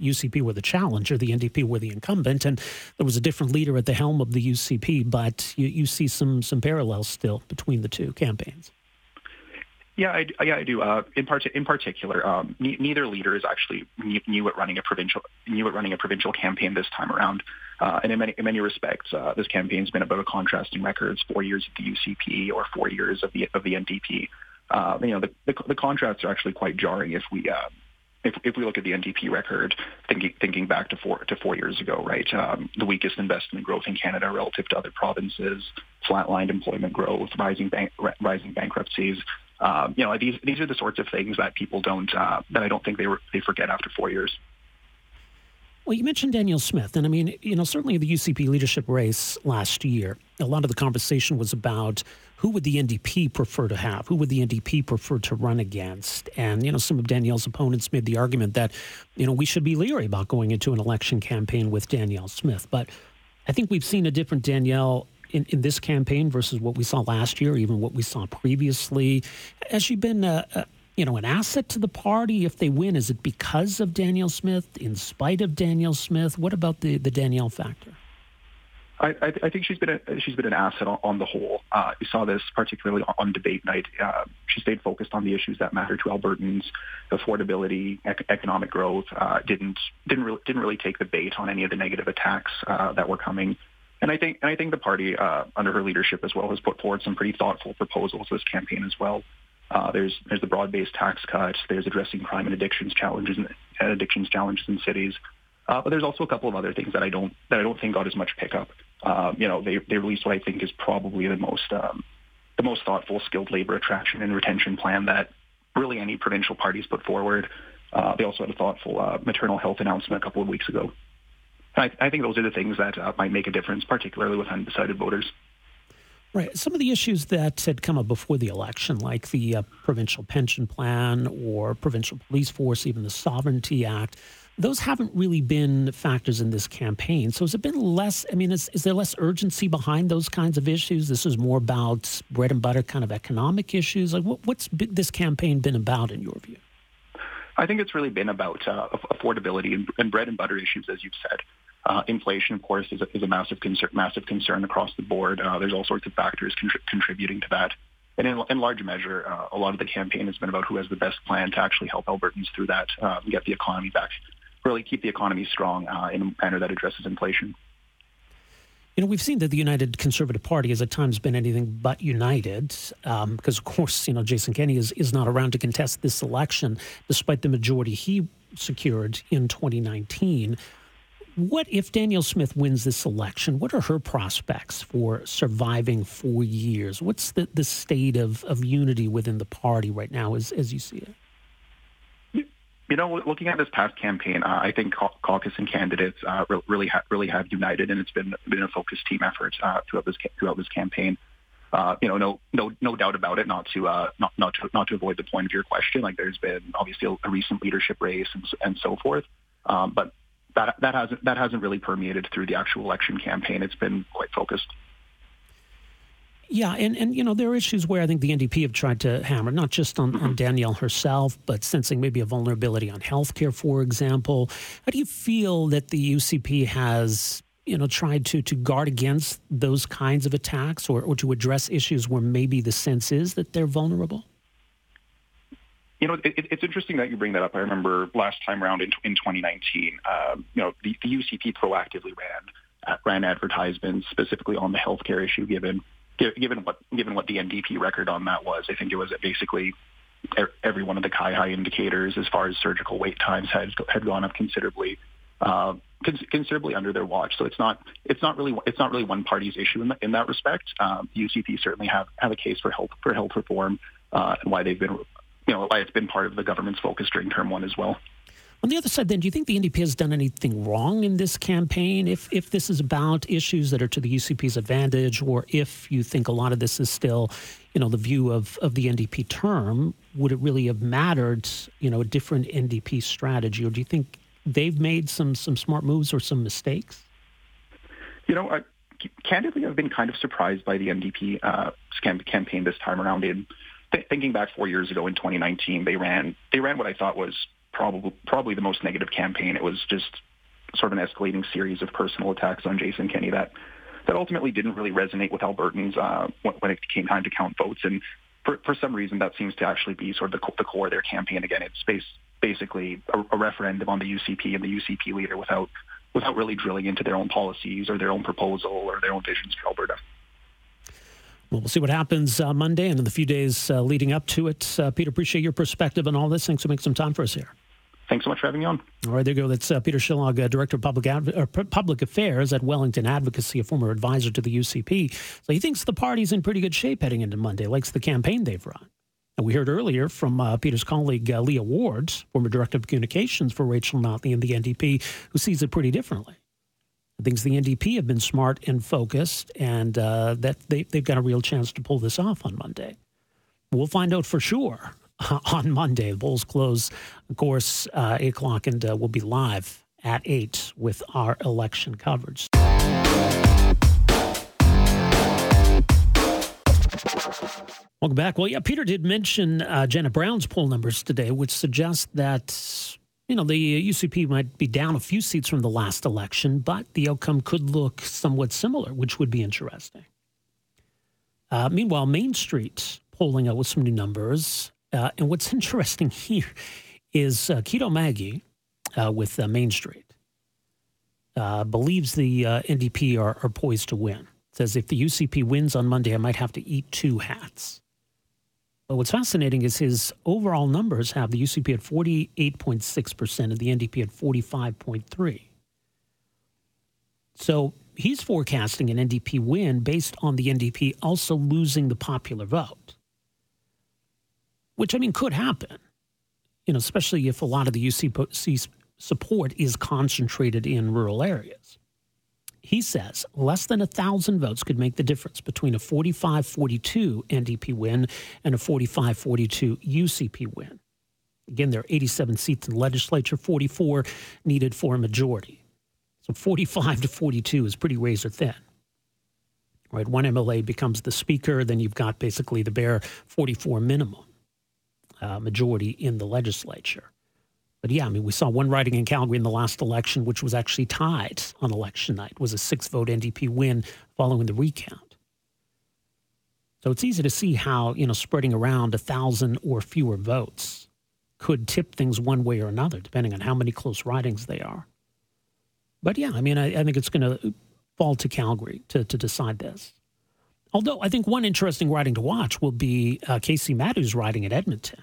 UCP uh, were the challenger, the NDP were the incumbent, and there was a different leader at the helm of the UCP. But you, you see some some parallels still between the two campaigns. Yeah, I, yeah, I do. Uh, in part, in particular, um, ne- neither leader is actually new at running a provincial new at running a provincial campaign this time around. Uh, and in many in many respects, uh, this campaign's been about a contrasting records: four years of the UCP or four years of the of the NDP. Uh, you know, the, the, the contrasts are actually quite jarring if we. Uh, if, if we look at the NDP record, thinking thinking back to four to four years ago, right, um, the weakest investment growth in Canada relative to other provinces, flatlined employment growth, rising bank, rising bankruptcies, um, you know, these these are the sorts of things that people don't uh, that I don't think they were, they forget after four years. Well, you mentioned Danielle Smith, and I mean, you know, certainly the UCP leadership race last year, a lot of the conversation was about who would the NDP prefer to have, who would the NDP prefer to run against, and you know, some of Danielle's opponents made the argument that, you know, we should be leery about going into an election campaign with Danielle Smith, but I think we've seen a different Danielle in, in this campaign versus what we saw last year, even what we saw previously? Has she been a, a you know, an asset to the party if they win? Is it because of Danielle Smith, in spite of Danielle Smith? What about the, the Danielle factor? I, I, think she's been a, she's been an asset on, on the whole. Uh, you saw this particularly on debate night. Uh, she stayed focused on the issues that matter to Albertans: affordability, ec- economic growth. Uh, didn't didn't really didn't really take the bait on any of the negative attacks uh, that were coming and I think and I think the party uh, under her leadership as well has put forward some pretty thoughtful proposals this campaign as well. Uh, there's there's the broad-based tax cuts. There's addressing crime and addictions challenges and addictions challenges in cities. Uh, but there's also a couple of other things that I don't that I don't think got as much pickup. Um, you know, they they released what I think is probably the most um, the most thoughtful skilled labor attraction and retention plan that really any provincial parties put forward. Uh, they also had a thoughtful uh, maternal health announcement a couple of weeks ago. I, I, think those are the things that uh, might make a difference, particularly with undecided voters. Right. Some of the issues that had come up before the election, like the uh, provincial pension plan or provincial police force, even the Sovereignty Act, those haven't really been factors in this campaign. So has it been less? I mean, is, is there less urgency behind those kinds of issues? This is more about bread and butter kind of economic issues. Like, what, what's this campaign been about in your view? I think it's really been about uh, affordability and, and, bread and butter issues, as you've said. Uh, inflation, of course, is a, is a massive concern, massive concern across the board. Uh, there's all sorts of factors contri- contributing to that. And in, in large measure, uh, a lot of the campaign has been about who has the best plan to actually help Albertans through that, uh, get the economy back, really keep the economy strong uh, in a manner that addresses inflation. You know, we've seen that the United Conservative Party has at times been anything but united, um, because of course, you know, Jason Kenney is, is not around to contest this election, despite the majority he secured in 2019. What if Danielle Smith wins this election? What are her prospects for surviving four years? What's the, the state of, of unity within the party right now as, as you see it? You know, looking at this past campaign, uh, I think caucus and candidates uh, really ha- really have united, and it's been been a focused team effort uh, throughout this throughout this campaign. Uh, you know, no no no doubt about it. Not to uh, not not to not to avoid the point of your question. Like, there's been obviously a, a recent leadership race and and so forth, um, but that that hasn't that hasn't really permeated through the actual election campaign. It's been quite focused. Yeah, and, and you know, there are issues where I think the NDP have tried to hammer, not just on, mm-hmm. on Danielle herself, but sensing maybe a vulnerability on healthcare, for example. How do you feel that the UCP has, you know, tried to, to guard against those kinds of attacks or, or to address issues where maybe the sense is that they're vulnerable? You know, it, it's interesting that you bring that up. I remember last time around in, in 2019, um, you know, the, the UCP proactively ran uh, ran advertisements specifically on the healthcare issue, given given what given what the NDP record on that was. I think it was basically every one of the CIHI indicators as far as surgical wait times had had gone up considerably. Uh, considerably under their watch. So it's not it's not really it's not really one party's issue in, the, in that respect. Um, UCP certainly have have a case for health for health reform uh, and why they've been you know, why it's been part of the government's focus during term one as well. On the other side, then, do you think the NDP has done anything wrong in this campaign? If if this is about issues that are to the UCP's advantage, or if you think a lot of this is still, you know, the view of, of the NDP term, would it really have mattered, you know, a different NDP strategy, or do you think they've made some some smart moves or some mistakes? You know, I, candidly, I've been kind of surprised by the NDP uh, campaign this time around. In th- thinking back four years ago in 2019, they ran they ran what I thought was probably probably the most negative campaign. It was just sort of an escalating series of personal attacks on Jason Kenney that that ultimately didn't really resonate with Albertans uh, when, it came time to count votes. And for, for some reason, that seems to actually be sort of the, the core of their campaign. Again, it's based, basically a, a referendum on the UCP and the UCP leader without without really drilling into their own policies or their own proposal or their own visions for Alberta. Well, we'll see what happens uh, Monday and in the few days uh, leading up to it. Uh, Peter, appreciate your perspective on all this. Thanks for making some time for us here. Thanks so much for having me on. All right, there you go. That's uh, Peter Csillag, uh, Director of Public, Adv- Public Affairs at Wellington Advocacy, a former advisor to the UCP. So he thinks the party's in pretty good shape heading into Monday, likes the campaign they've run. And we heard earlier from uh, Peter's colleague uh, Leah Ward, former Director of Communications for Rachel Notley and the NDP, who sees it pretty differently thinks the NDP have been smart and focused, and uh, that they, they've got a real chance to pull this off on Monday. We'll find out for sure (laughs) on Monday. The polls close, of course, uh, 8 o'clock, and uh, we'll be live at 8 with our election coverage. Welcome back. Well, yeah, Peter did mention uh, Janet Brown's poll numbers today, which suggest that you know, the UCP might be down a few seats from the last election, but the outcome could look somewhat similar, which would be interesting. Uh, meanwhile, Mainstreet polling out with some new numbers. Uh, and what's (laughs) interesting here is uh, Quito Maggi uh, with uh, Mainstreet uh, believes the NDP are, are poised to win. Says if the UCP wins on Monday, I might have to eat two hats. But what's fascinating is his overall numbers have the UCP at 48.6% and the NDP at 45.3. So he's forecasting an NDP win based on the NDP also losing the popular vote, which I mean could happen, you know, especially if a lot of the UCP support is concentrated in rural areas. He says less than a thousand votes could make the difference between a 45 42 NDP win and a 45 42 UCP win. Again, there are 87 seats in the legislature, 44 needed for a majority. So 45 to 42 is pretty razor thin. Right, one MLA becomes the speaker, then you've got basically the bare 44 minimum uh, majority in the legislature. But yeah, I mean, we saw one riding in Calgary in the last election, which was actually tied on election night, was a six vote NDP win following the recount. So it's easy to see how, you know, spreading around a thousand or fewer votes could tip things one way or another, depending on how many close ridings they are. But yeah, I mean, I, I think it's going to fall to Calgary to, to decide this. Although I think one interesting riding to watch will be uh, Kaycee Madu's riding at Edmonton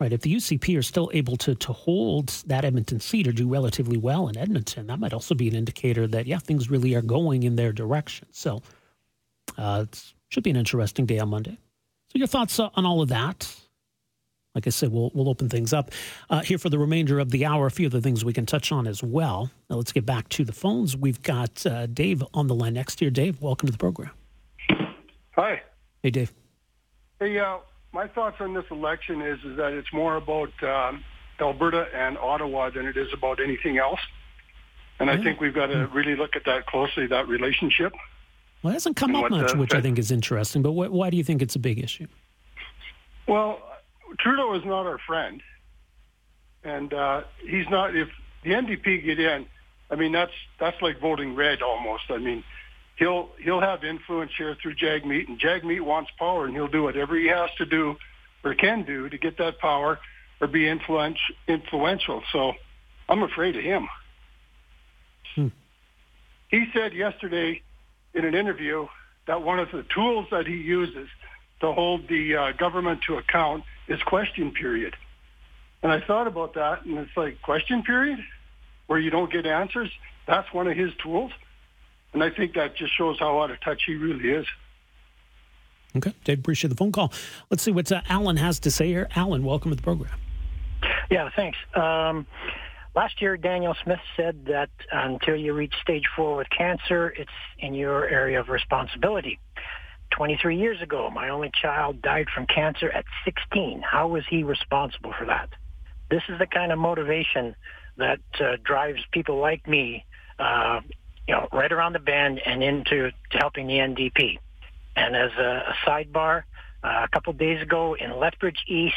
right? If the UCP are still able to to hold that Edmonton seat or do relatively well in Edmonton, that might also be an indicator that yeah, things really are going in their direction. So uh, it should be an interesting day on Monday. So your thoughts uh, on all of that? Like I said, we'll we'll open things up uh, here for the remainder of the hour. A few other things we can touch on as well. Now let's get back to the phones. We've got uh, Dave on the line next year. Dave, welcome to the program. Hi. Hey, Dave. Hey, uh, my thoughts on this election is is that it's more about um, Alberta and Ottawa than it is about anything else. And I think we've got to hmm. really look at that closely, that relationship. Well, it hasn't come up much, which I think is interesting. But wh- why do you think it's a big issue? Well, Trudeau is not our friend, and uh, he's not. If the NDP get in, I mean that's that's like voting red almost. I mean, he'll he'll have influence here through Jagmeet, and Jagmeet wants power, and he'll do whatever he has to do or can do to get that power or be influential. influential. So I'm afraid of him. Hmm. He said yesterday in an interview that one of the tools that he uses to hold the uh, government to account is question period. And I thought about that, and it's like question period, where you don't get answers. That's one of his tools. And I think that just shows how out of touch he really is. Okay, Dave, appreciate the phone call. Let's see what uh, Alan has to say here. Alan, welcome to the program. Yeah, thanks. Um, last year, Danielle Smith said that until you reach stage four with cancer, it's in your area of responsibility. 23 years ago, my only child died from cancer at 16. How was he responsible for that? This is the kind of motivation that uh, drives people like me uh, you know, right around the bend and into helping the NDP. And as a, a sidebar, uh, a couple days ago in Lethbridge East,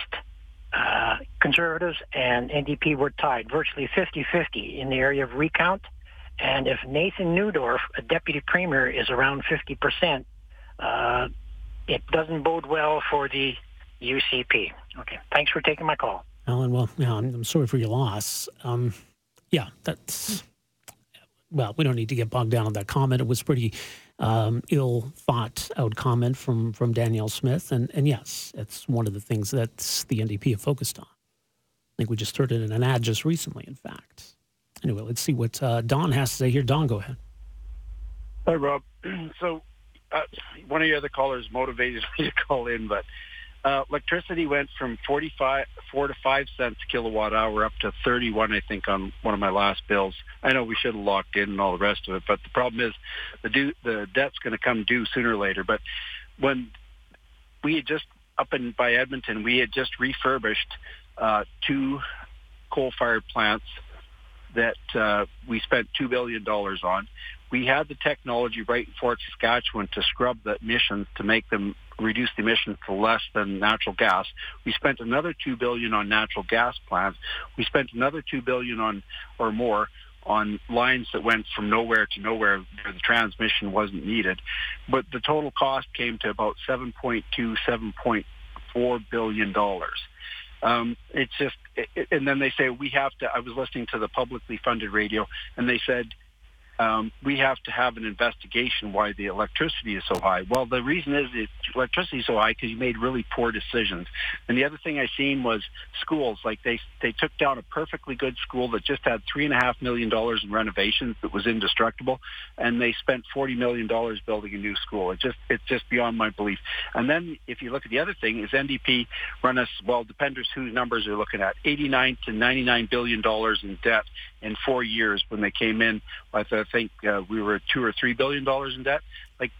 uh, Conservatives and NDP were tied, virtually 50-50 in the area of recount. And if Nathan Neudorf, a deputy premier, is around 50%, uh, it doesn't bode well for the UCP. Okay, thanks for taking my call. Alan, well, yeah, I'm, I'm sorry for your loss. Um, yeah, that's well, we don't need to get bogged down on that comment. It was pretty um, ill thought out comment from from Danielle Smith, and and yes, it's one of the things that the NDP have focused on. I think we just heard it in an ad just recently. In fact, anyway, let's see what uh, Don has to say here. Don, go ahead. Hi, Rob. (clears throat) So, uh, one of your other callers motivated (laughs) me to call in, but uh, electricity went from 45, four to five cents kilowatt hour up to 31, I think, on one of my last bills. I know we should have locked in and all the rest of it, but the problem is the due, the debt's going to come due sooner or later. But when we had just up in by Edmonton, we had just refurbished uh, two coal-fired plants that uh, we spent two billion dollars on. We had the technology right in Fort Saskatchewan to scrub the emissions to make them reduce the emissions to less than natural gas. We spent another two billion on natural gas plants. We spent another two billion on or more on lines that went from nowhere to nowhere where the transmission wasn't needed. But the total cost came to about 7.2, 7.4 billion dollars. Um, it's just, it, and then they say we have to. I was listening to the publicly funded radio, and they said um, we have to have an investigation why the electricity is so high. Well, the reason is that electricity is so high because you made really poor decisions. And the other thing I seen was schools. Like they they took down a perfectly good school that just had three and a half million dollars in renovations that was indestructible, and they spent forty million dollars building a new school. It just it's just beyond my belief. And then if you look at the other thing, is NDP run us well, dependers whose numbers are looking at eighty nine to ninety nine billion dollars in debt in four years when they came in. I think uh, we were two or three billion dollars in debt. Like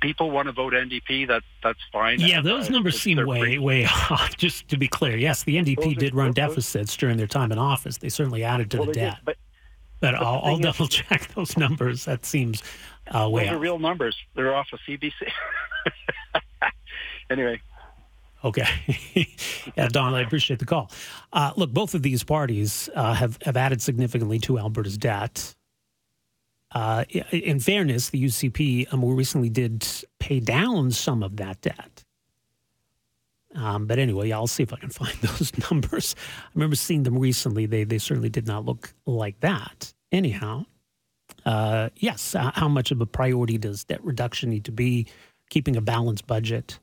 people want to vote NDP, that that's fine. Yeah, those uh, numbers seem way pretty... way (laughs) off. Just to be clear, yes, the NDP did run deficits during their time in office. They certainly added to well, the debt. Did, but but, but I'll, I'll double is, check (laughs) those numbers. That seems uh, way those off. are real numbers. They're off of CBC. (laughs) anyway, Okay. yeah, Don, I appreciate the call. Uh, look, both of these parties uh, have, have added significantly to Alberta's debt. Uh, in fairness, the UCP more recently did pay down some of that debt. Um, but anyway, I'll see if I can (laughs) find those (laughs) numbers. I remember seeing them recently. They, they certainly did not look like that. Anyhow, uh, yes, how much of a priority does debt reduction need to be? Keeping a balanced budget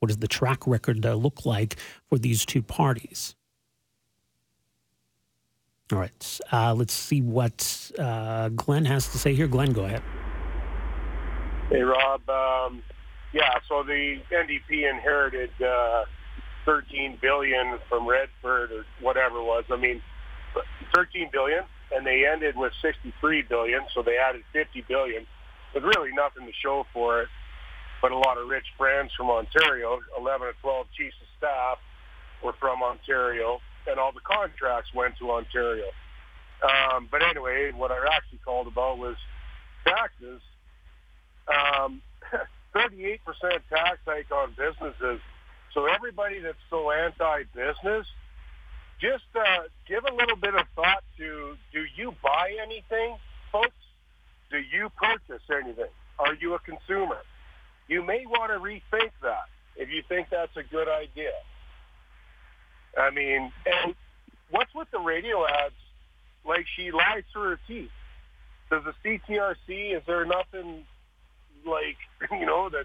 what does the track record uh, look like for these two parties? All right, uh, let's see what uh, Glenn has to say here. Glenn, go ahead. Hey, Rob. Um, yeah, so the NDP inherited uh, 13 billion from Redford or whatever it was. I mean, 13 billion, and they ended with 63 billion, so they added 50 billion. With really nothing to show for it but a lot of rich friends from Ontario, 11 or 12 chiefs of staff were from Ontario, and all the contracts went to Ontario. Um, but anyway, what I actually called about was taxes. Um, (laughs) 38% tax hike on businesses. So everybody that's so anti-business, just uh, give a little bit of thought to, do you buy anything, folks? Do you purchase anything? Are you a consumer? you may want to rethink that if you think that's a good idea. I mean, and what's with the radio ads? Like she lies through her teeth. Does the CTRC, is there nothing like, (laughs) you know, that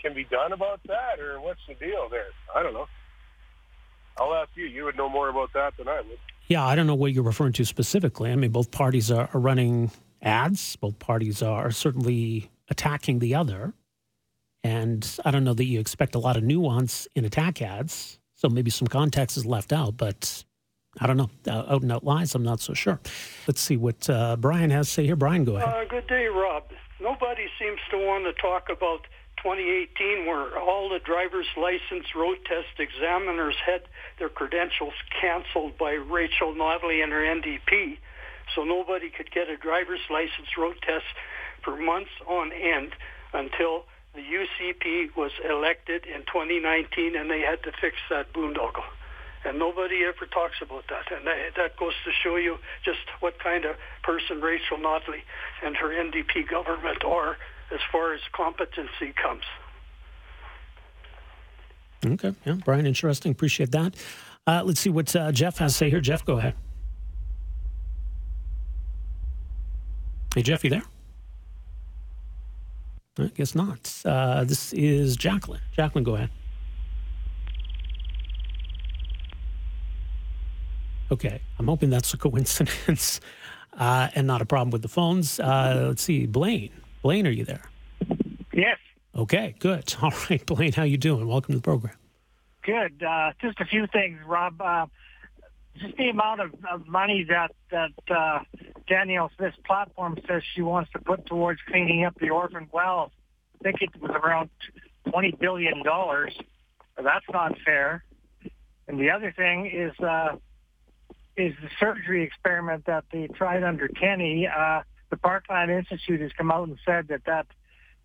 can be done about that or what's the deal there? I don't know. I'll ask you. You would know more about that than I would. Yeah, I don't know what you're referring to specifically. I mean, both parties are, are running ads. Both parties are certainly attacking the other. And I don't know that you expect a lot of nuance in attack ads. So maybe some context is left out, but I don't know. Uh, out and out lies, I'm not so sure. Let's see what uh, Brian has to say here. Brian, go ahead. Uh, good day, Rob. Nobody seems to want to talk about 2018 where all the driver's license road test examiners had their credentials canceled by Rachel Notley and her NDP. So nobody could get a driver's license road test for months on end until the UCP was elected in 2019 and they had to fix that boondoggle. And nobody ever talks about that. And that goes to show you just what kind of person Rachel Notley and her NDP government are as far as competency comes. Okay. Yeah, Brian, interesting. Appreciate that. Uh, let's see what uh, Jeff has to say here. Jeff, go ahead. Hey, Jeff, you there? I guess not. Uh, this is Jacqueline. Jacqueline, go ahead. Okay, I'm hoping that's a coincidence (laughs) uh, and not a problem with the phones. Uh, let's see, Blaine. Blaine, are you there? Yes. Okay, good. (laughs) All right, Blaine, how you doing? Welcome to the program. Good. Uh, just a few things, Rob. Just the amount of, of money that that uh, Danielle Smith's platform says she wants to put towards cleaning up the orphan wells. I think it was around twenty billion dollars. That's not fair. And the other thing is uh, is the surgery experiment that they tried under Kenney. Uh, the Parkland Institute has come out and said that that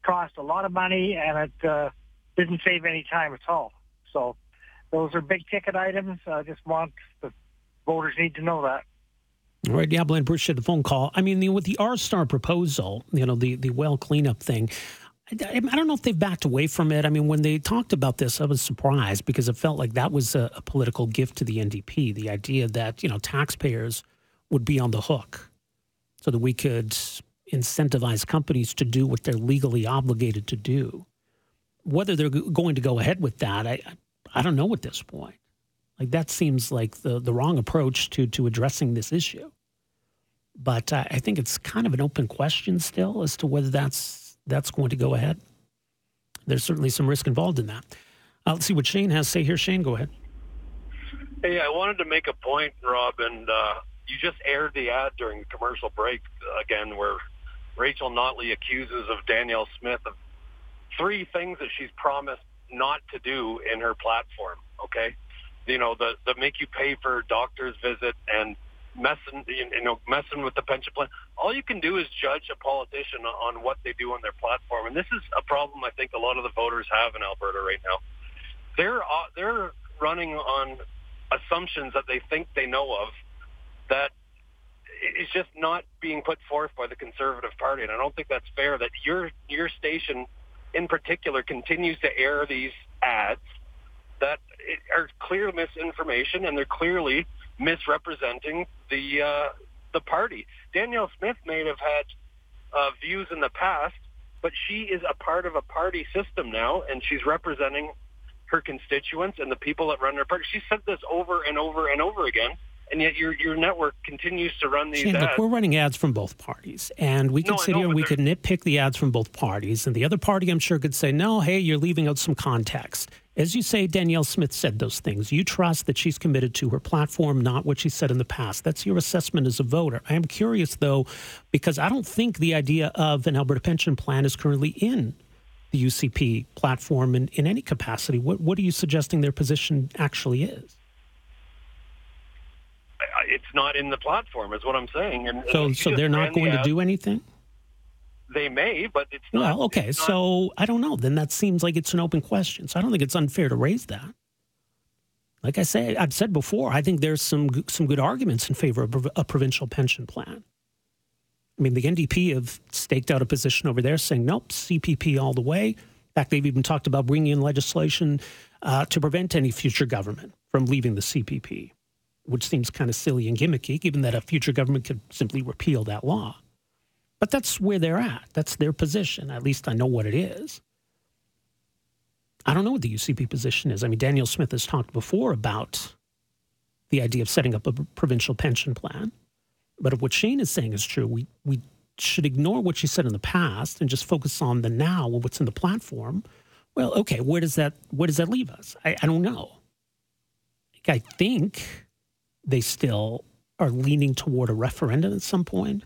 cost a lot of money and it uh, didn't save any time at all. So those are big ticket items. I just want the voters need to know that. All right, yeah, Blaine, appreciate the phone call. I mean, the, with the R Star proposal, you know, the, the well cleanup thing, I, I, don't know if they've backed away from it. I mean, when they talked about this, I was surprised because it felt like that was a, a political gift to the NDP. The idea that, you know, taxpayers would be on the hook so that we could incentivize companies to do what they're legally obligated to do. Whether they're going to go ahead with that, I, I don't know at this point. Like that seems like the, the wrong approach to, to addressing this issue. But uh, I think it's kind of an open question still as to whether that's that's going to go ahead. There's certainly some risk involved in that. Uh, let's see what Shane has to say here. Shane, go ahead. Hey, I wanted to make a point, Rob, and uh, you just aired the ad during the commercial break again, where Rachel Notley accuses of Danielle Smith of three things that she's promised not to do in her platform. Okay, you know the the make you pay for doctor's visit and messing you know messing with the pension plan. All you can do is judge a politician on what they do on their platform, and this is a problem I think a lot of the voters have in Alberta right now. They're uh, they're running on assumptions that they think they know of that is just not being put forth by the Conservative Party, and I don't think that's fair. That your your station, in particular, continues to air these ads that are clear misinformation, and they're clearly misrepresenting the uh, the party. Danielle Smith may have had uh, views in the past, but she is a part of a party system now, and she's representing her constituents and the people that run her party. She said this over and over and over again, and yet your your network continues to run these Shane, ads. Look, we're running ads from both parties, and we can No, sit here and we could nitpick the ads from both parties, and the other party, I'm sure, could say, "No, hey, you're leaving out some context." As you say, Danielle Smith said those things. You trust that she's committed to her platform, not what she said in the past. That's your assessment as a voter. I am curious, though, because I don't think the idea of an Alberta pension plan is currently in the UCP platform in, in any capacity. What, what are you suggesting their position actually is? It's not in the platform, is what I'm saying. And So, so they're not going to do anything? They may, but it's not. Well, okay. So I don't know. Then that seems like it's an open question. So I don't think it's unfair to raise that. Like I say, I've said before, I think there's some some good arguments in favor of a provincial pension plan. I mean, the NDP have staked out a position over there saying, nope, CPP all the way. In fact, they've even talked about bringing in legislation uh, to prevent any future government from leaving the CPP, which seems kind of silly and gimmicky, given that a future government could simply repeal that law. But that's where they're at. That's their position. At least I know what it is. I don't know what the UCP position is. I mean, Danielle Smith has talked before about the idea of setting up a provincial pension plan. But if what Shane is saying is true, we, we should ignore what she said in the past and just focus on the now and what's in the platform. Well, okay, where does that where does that leave us? I, I don't know. I think they still are leaning toward a referendum at some point.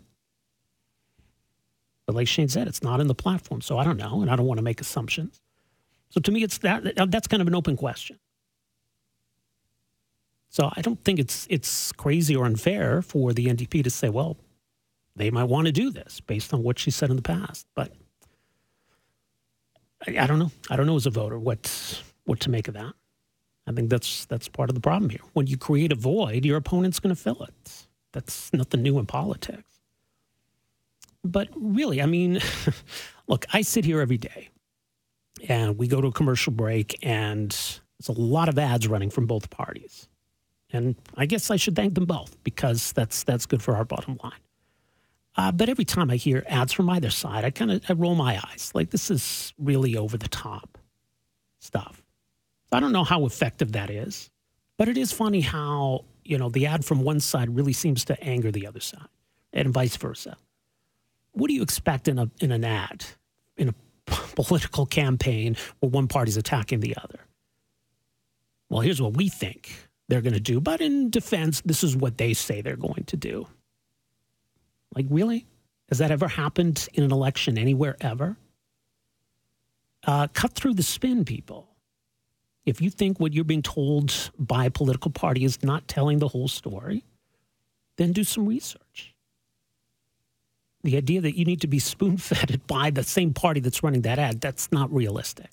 But like Shane said, it's not in the platform, so I don't know, and I don't want to make assumptions. So to me, it's that that's kind of an open question. So I don't think it's it's crazy or unfair for the NDP to say, well, they might want to do this based on what she said in the past. But I, I don't know. I don't know as a voter what what to make of that. I think that's that's part of the problem here. When you create a void, your opponent's going to fill it. That's nothing new in politics. But really, I mean, (laughs) look, I sit here every day and we go to a commercial break and there's a lot of ads running from both parties. And I guess I should thank them both because that's that's good for our bottom line. Uh, but every time I hear ads from either side, I kind of I roll my eyes like this is really over the top stuff. I don't know how effective that is, but it is funny how you know the ad from one side really seems to anger the other side, and vice versa. What do you expect in a in an ad in a (laughs) political campaign where one party's attacking the other? Well, here's what we think they're going to do, but in defense, this is what they say they're going to do. Like, really? Has that ever happened in an election anywhere ever? Uh, cut through the spin, people. If you think what you're being told by a political party is not telling the whole story, then do some research. The idea that you need to be spoon fed (laughs) by the same party that's running that ad, that's not realistic.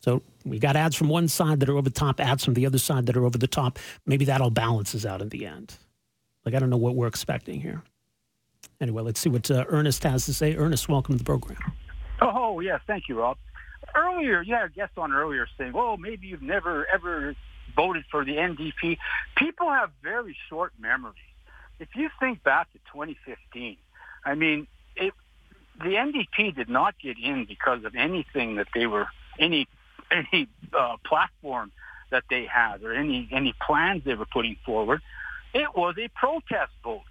So we got ads from one side that are over the top, ads from the other side that are over the top. Maybe that all balances out in the end. Like, I don't know what we're expecting here. Anyway, let's see what uh, Ernest has to say. Ernest, welcome to the program. Oh, yes. Thank you, Rob. Earlier, you had a guest on earlier saying, oh, maybe you've never, ever voted for the NDP. People have very short memories. If you think back to 2015, I mean, it, the NDP did not get in because of anything that they were any any uh, platform that they had or any any plans they were putting forward. It was a protest vote.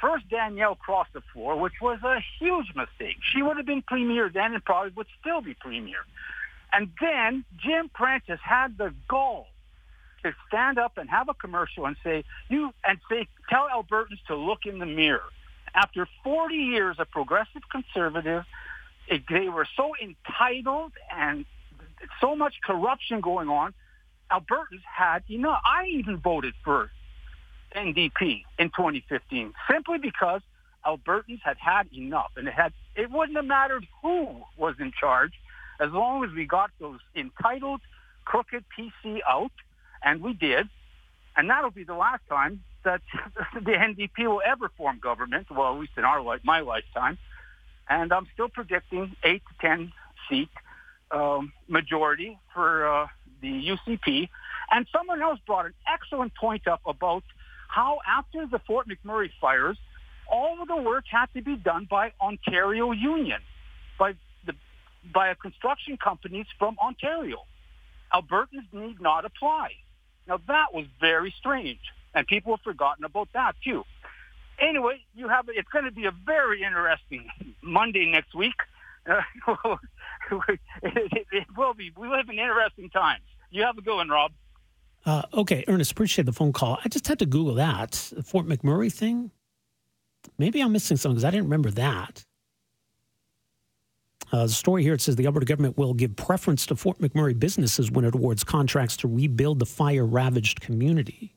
First, Danielle crossed the floor, which was a huge mistake. She would have been premier then and probably would still be premier. And then Jim Prentice had the gall to stand up and have a commercial and say, you, and say, tell Albertans to look in the mirror. After 40 years of progressive conservative, it, they were so entitled and so much corruption going on, Albertans had enough. I even voted for NDP in 2015 simply because Albertans had had enough, and it had it wouldn't have mattered who was in charge, as long as we got those entitled, crooked PC out, and we did, and that'll be the last time that (laughs) the NDP will ever form government. Well, at least in our life, my lifetime, and I'm still predicting eight to ten seat um, majority for uh, the UCP. And someone else brought an excellent point up about how after the Fort McMurray fires, all of the work had to be done by Ontario Union, by the by construction companies from Ontario. Albertans need not apply. Now that was very strange, and people have forgotten about that too. Anyway, you have it's going to be a very interesting Monday next week. Uh, (laughs) it, it will be. We live in interesting times. You have a good one, Rob. Uh, okay, Ernest, appreciate the phone call. I just had to Google that the Fort McMurray thing. Maybe I'm missing something because I didn't remember that. Uh, the story here it says the Alberta government will give preference to Fort McMurray businesses when it awards contracts to rebuild the fire ravaged community.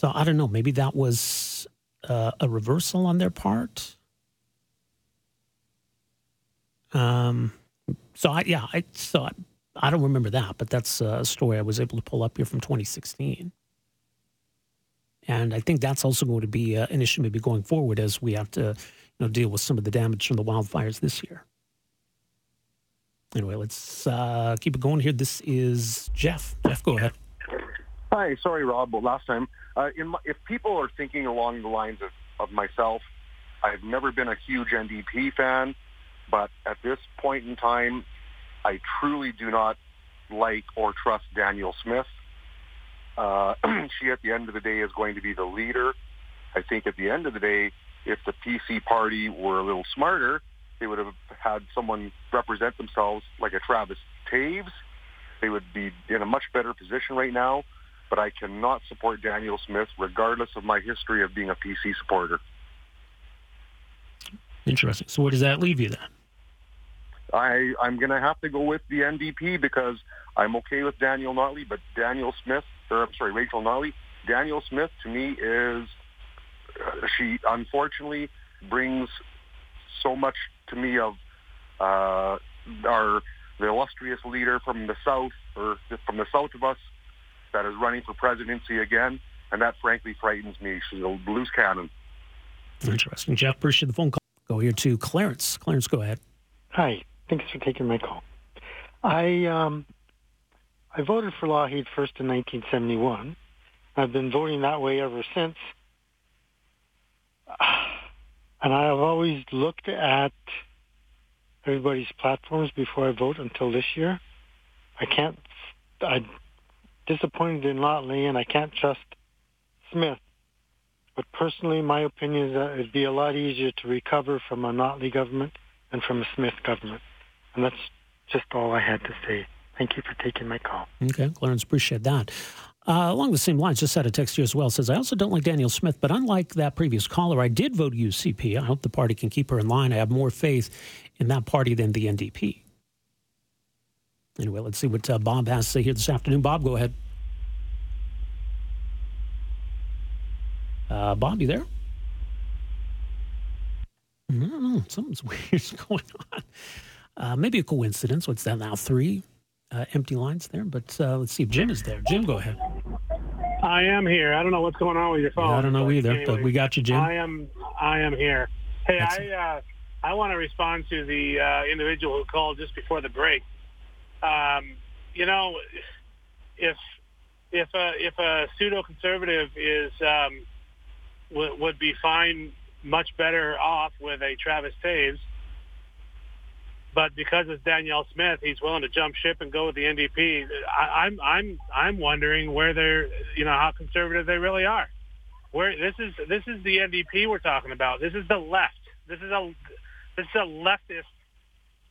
So I don't know. Maybe that was uh, a reversal on their part. Um. So I yeah I so I, I don't remember that, but that's a story I was able to pull up here from 2016. And I think that's also going to be uh, an issue maybe going forward as we have to you know, deal with some of the damage from the wildfires this year. Anyway, let's uh, keep it going here. This is Jeff. Jeff, go ahead. Hi, sorry, Rob, but last time. Uh, my, if people are thinking along the lines of, of myself, I've never been a huge NDP fan, but at this point in time, I truly do not like or trust Danielle Smith. Uh, (clears throat) she, at the end of the day, is going to be the leader. I think at the end of the day, if the PC party were a little smarter, they would have had someone represent themselves like a Travis Toews. They would be in a much better position right now. But I cannot support Danielle Smith, regardless of my history of being a PC supporter. Interesting. So, where does that leave you then? I, I'm going to have to go with the NDP because I'm okay with Daniel Notley, but Danielle Smith, or I'm sorry, Rachel Notley, Danielle Smith to me is, uh, she unfortunately brings so much to me of uh, our the illustrious leader from the south or from the south of us that is running for presidency again, and that frankly frightens me. She's a loose cannon. Interesting, Jeff. Appreciate the phone call. Go here to Clarence. Clarence, go ahead. Hi. Thanks for taking my call. I um, I voted for Lougheed first in 1971. I've been voting that way ever since. (sighs) And I've always looked at everybody's platforms before I vote until this year. I can't. I'm disappointed in Notley, and I can't trust Smith. But personally, my opinion is that it'd be a lot easier to recover from a Notley government than from a Smith government. And that's just all I had to say. Thank you for taking my call. Okay, Clarence, appreciate that. Uh, along the same lines, just had a text here as well. Says I also don't like Danielle Smith, but unlike that previous caller, I did vote UCP. I hope the party can keep her in line. I have more faith in that party than the NDP. Anyway, let's see what uh, Bob has to say here this afternoon. Bob, go ahead. Uh, Bob, you there? I don't know. Something's (laughs) weird going on. Uh, maybe a coincidence. What's that now? Three uh, empty lines there. But uh, let's see if Jim is there. Jim, go ahead. I am here. I don't know what's going on with your phone. I don't know either, anyway, but we got you, Jim. I am. I am here. Hey, That's I uh, I want to respond to the uh, individual who called just before the break. Um, you know, if if a if a pseudo conservative is um, w- would be fine much better off with a Travis Toews. But because it's Danielle Smith, he's willing to jump ship and go with the NDP. I, I'm I'm I'm wondering where they're you know how conservative they really are. Where this is this is the NDP we're talking about. This is the left. This is a this is a leftist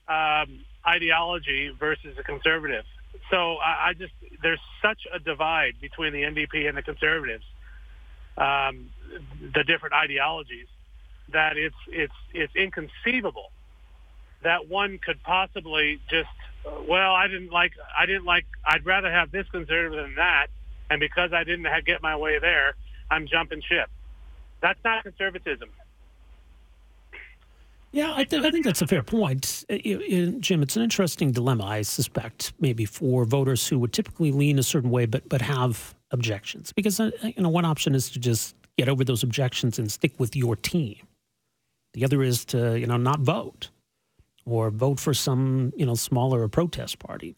um, ideology versus a conservative. So I, I just there's such a divide between the NDP and the conservatives, um, the different ideologies, that it's it's it's inconceivable that one could possibly just well I didn't like I didn't like I'd rather have this conservative than that, and because I didn't get my way there, I'm jumping ship. That's not conservatism. Yeah, I, th- I, think that's a fair point. It, it, Jim, it's an interesting dilemma, I suspect, maybe for voters who would typically lean a certain way but, but have objections. Because, uh, you know, one option is to just get over those objections and stick with your team. The other is to, you know, not vote or vote for some, you know, smaller protest party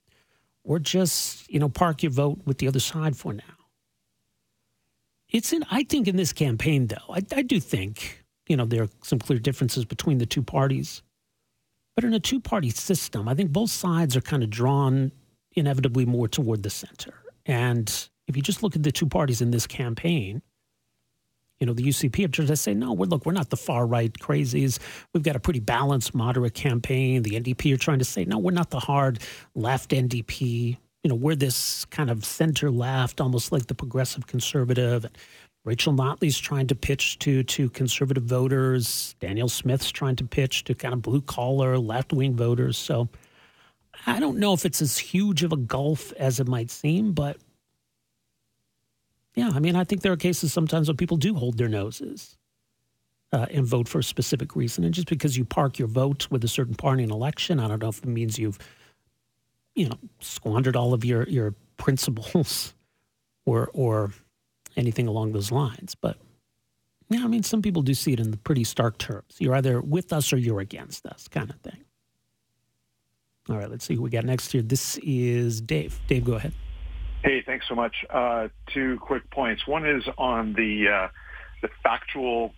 or just, you know, park your vote with the other side for now. It's in, I think in this campaign, though, I, I do think you know, there are some clear differences between the two parties. But in a two party system, I think both sides are kind of drawn inevitably more toward the center. And if you just look at the two parties in this campaign, you know, the UCP have to say, no, we're, look, we're not the far right crazies. We've got a pretty balanced, moderate campaign. The NDP are trying to say, no, we're not the hard left NDP. You know, we're this kind of center left, almost like the progressive conservative. Rachel Notley's trying to pitch to to conservative voters. Danielle Smith's trying to pitch to kind of blue collar left wing voters. So I don't know if it's as huge of a gulf as it might seem, but yeah, I mean, I think there are cases sometimes when people do hold their noses uh, and vote for a specific reason. And just because you park your vote with a certain party in election, I don't know if it means you've, you know, squandered all of your your principles (laughs) or or anything along those lines. But yeah, I mean, some people do see it in pretty stark terms. You're either with us or you're against us, kind of thing. All right, let's see who we got next here. This is Dave. Dave, go ahead. Hey, thanks so much. Uh, two quick points. One is on the uh, the factual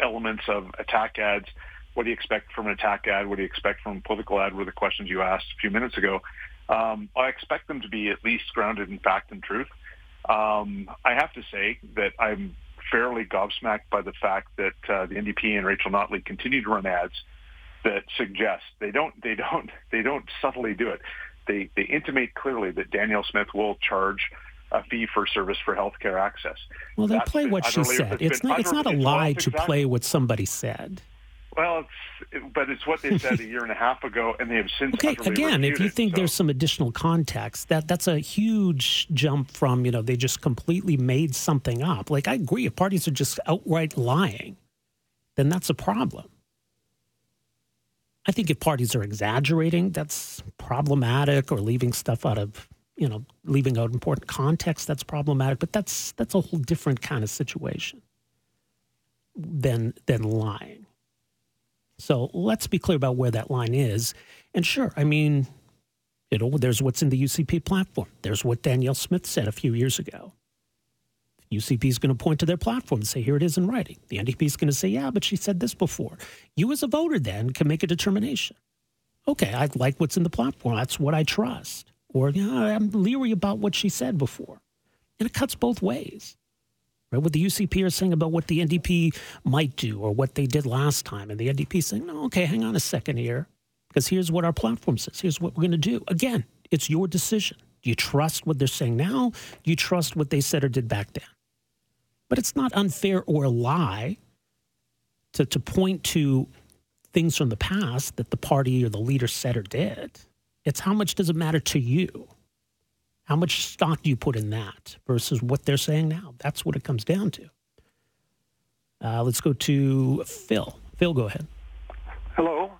elements of attack ads. What do you expect from an attack ad? What do you expect from a political ad? Were the questions you asked a few minutes ago. Um, I expect them to be at least grounded in fact and truth. Um, I have to say that I'm fairly gobsmacked by the fact that uh, the NDP and Rachel Notley continue to run ads that suggest they don't they don't (laughs) they don't subtly do it. They they intimate clearly that Danielle Smith will charge a fee for service for healthcare access. Well, they That's play what she said. It's not it's not a lie to exactly. play what somebody said. Well, it's, but it's what they said a year and a half ago, and they have since. Okay, again, if you think so. there's some additional context, that that's a huge jump from you know they just completely made something up. Like I agree, if parties are just outright lying, then that's a problem. I think if parties are exaggerating, that's problematic, or leaving stuff out of you know leaving out important context, that's problematic. But that's that's a whole different kind of situation than than lying. So let's be clear about where that line is. And sure, I mean, you know, there's what's in the UCP platform. There's what Danielle Smith said a few years ago. UCP is going to point to their platform and say, here it is in writing. The NDP is going to say, yeah, but she said this before. You, as a voter, then can make a determination. Okay, I like what's in the platform. That's what I trust. Or, know, I'm leery about what she said before. And it cuts both ways right? What the UCP are saying about what the NDP might do or what they did last time. And the NDP saying, no, okay, hang on a second here, because here's what our platform says. Here's what we're going to do. Again, it's your decision. Do you trust what they're saying now? Do you trust what they said or did back then? But it's not unfair or a lie to, to point to things from the past that the party or the leader said or did. It's how much does it matter to you? How much stock do you put in that versus what they're saying now? That's what it comes down to. Uh, let's go to Phil. Phil, go ahead. Hello.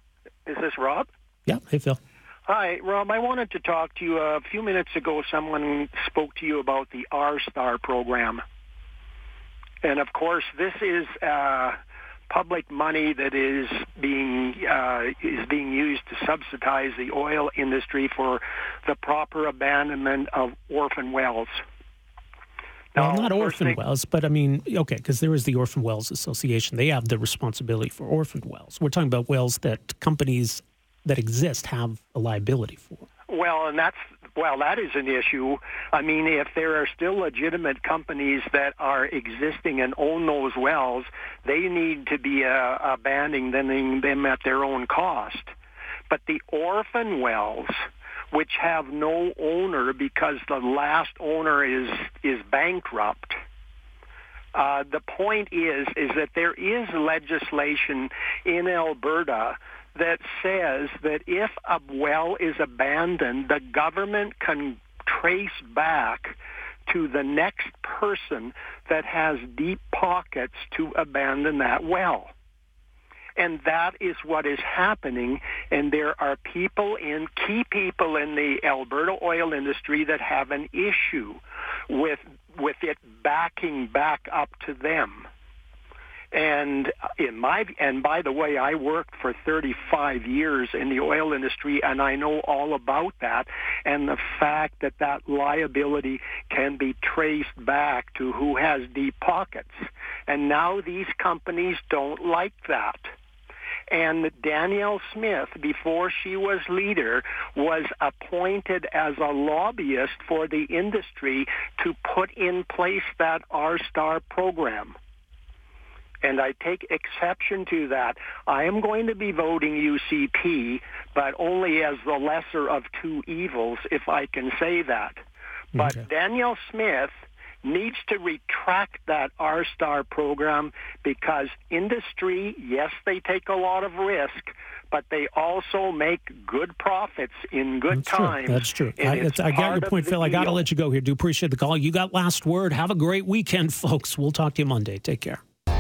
Is this Rob? Yeah. Hey, Phil. Hi, Rob. I wanted to talk to you. A few minutes ago, someone spoke to you about the R Star program. And of course, this is uh, public money that is being uh, is being used to subsidize the oil industry for the proper abandonment of orphan wells. Well, not orphan wells, but I mean, okay, because there is the Orphan Wells Association. They have the responsibility for orphan wells. We're talking about wells that companies that exist have a liability for. Well, and that's well, that is an issue. I mean, if there are still legitimate companies that are existing and own those wells, they need to be uh, abandoning them at their own cost. But the orphan wells, which have no owner because the last owner is is bankrupt. Uh, the point is is that there is legislation in Alberta that says that if a well is abandoned, the government can trace back to the next person that has deep pockets to abandon that well. And that is what is happening. And there are people in, key people in the Alberta oil industry that have an issue with, with it backing back up to them. And in my and by the way, I worked for 35 years in the oil industry, and I know all about that. And the fact that that liability can be traced back to who has deep pockets, and now these companies don't like that. And Danielle Smith, before she was leader, was appointed as a lobbyist for the industry to put in place that R-Star program. And I take exception to that. I am going to be voting UCP, but only as the lesser of two evils, if I can say that. But okay. Danielle Smith needs to retract that R-Star program because industry, yes, they take a lot of risk, but they also make good profits in good That's times. True. That's true. I, I, got your point, Phil. I got to let you go here. Do appreciate the call. You got last word. Have a great weekend, folks. We'll talk to you Monday. Take care.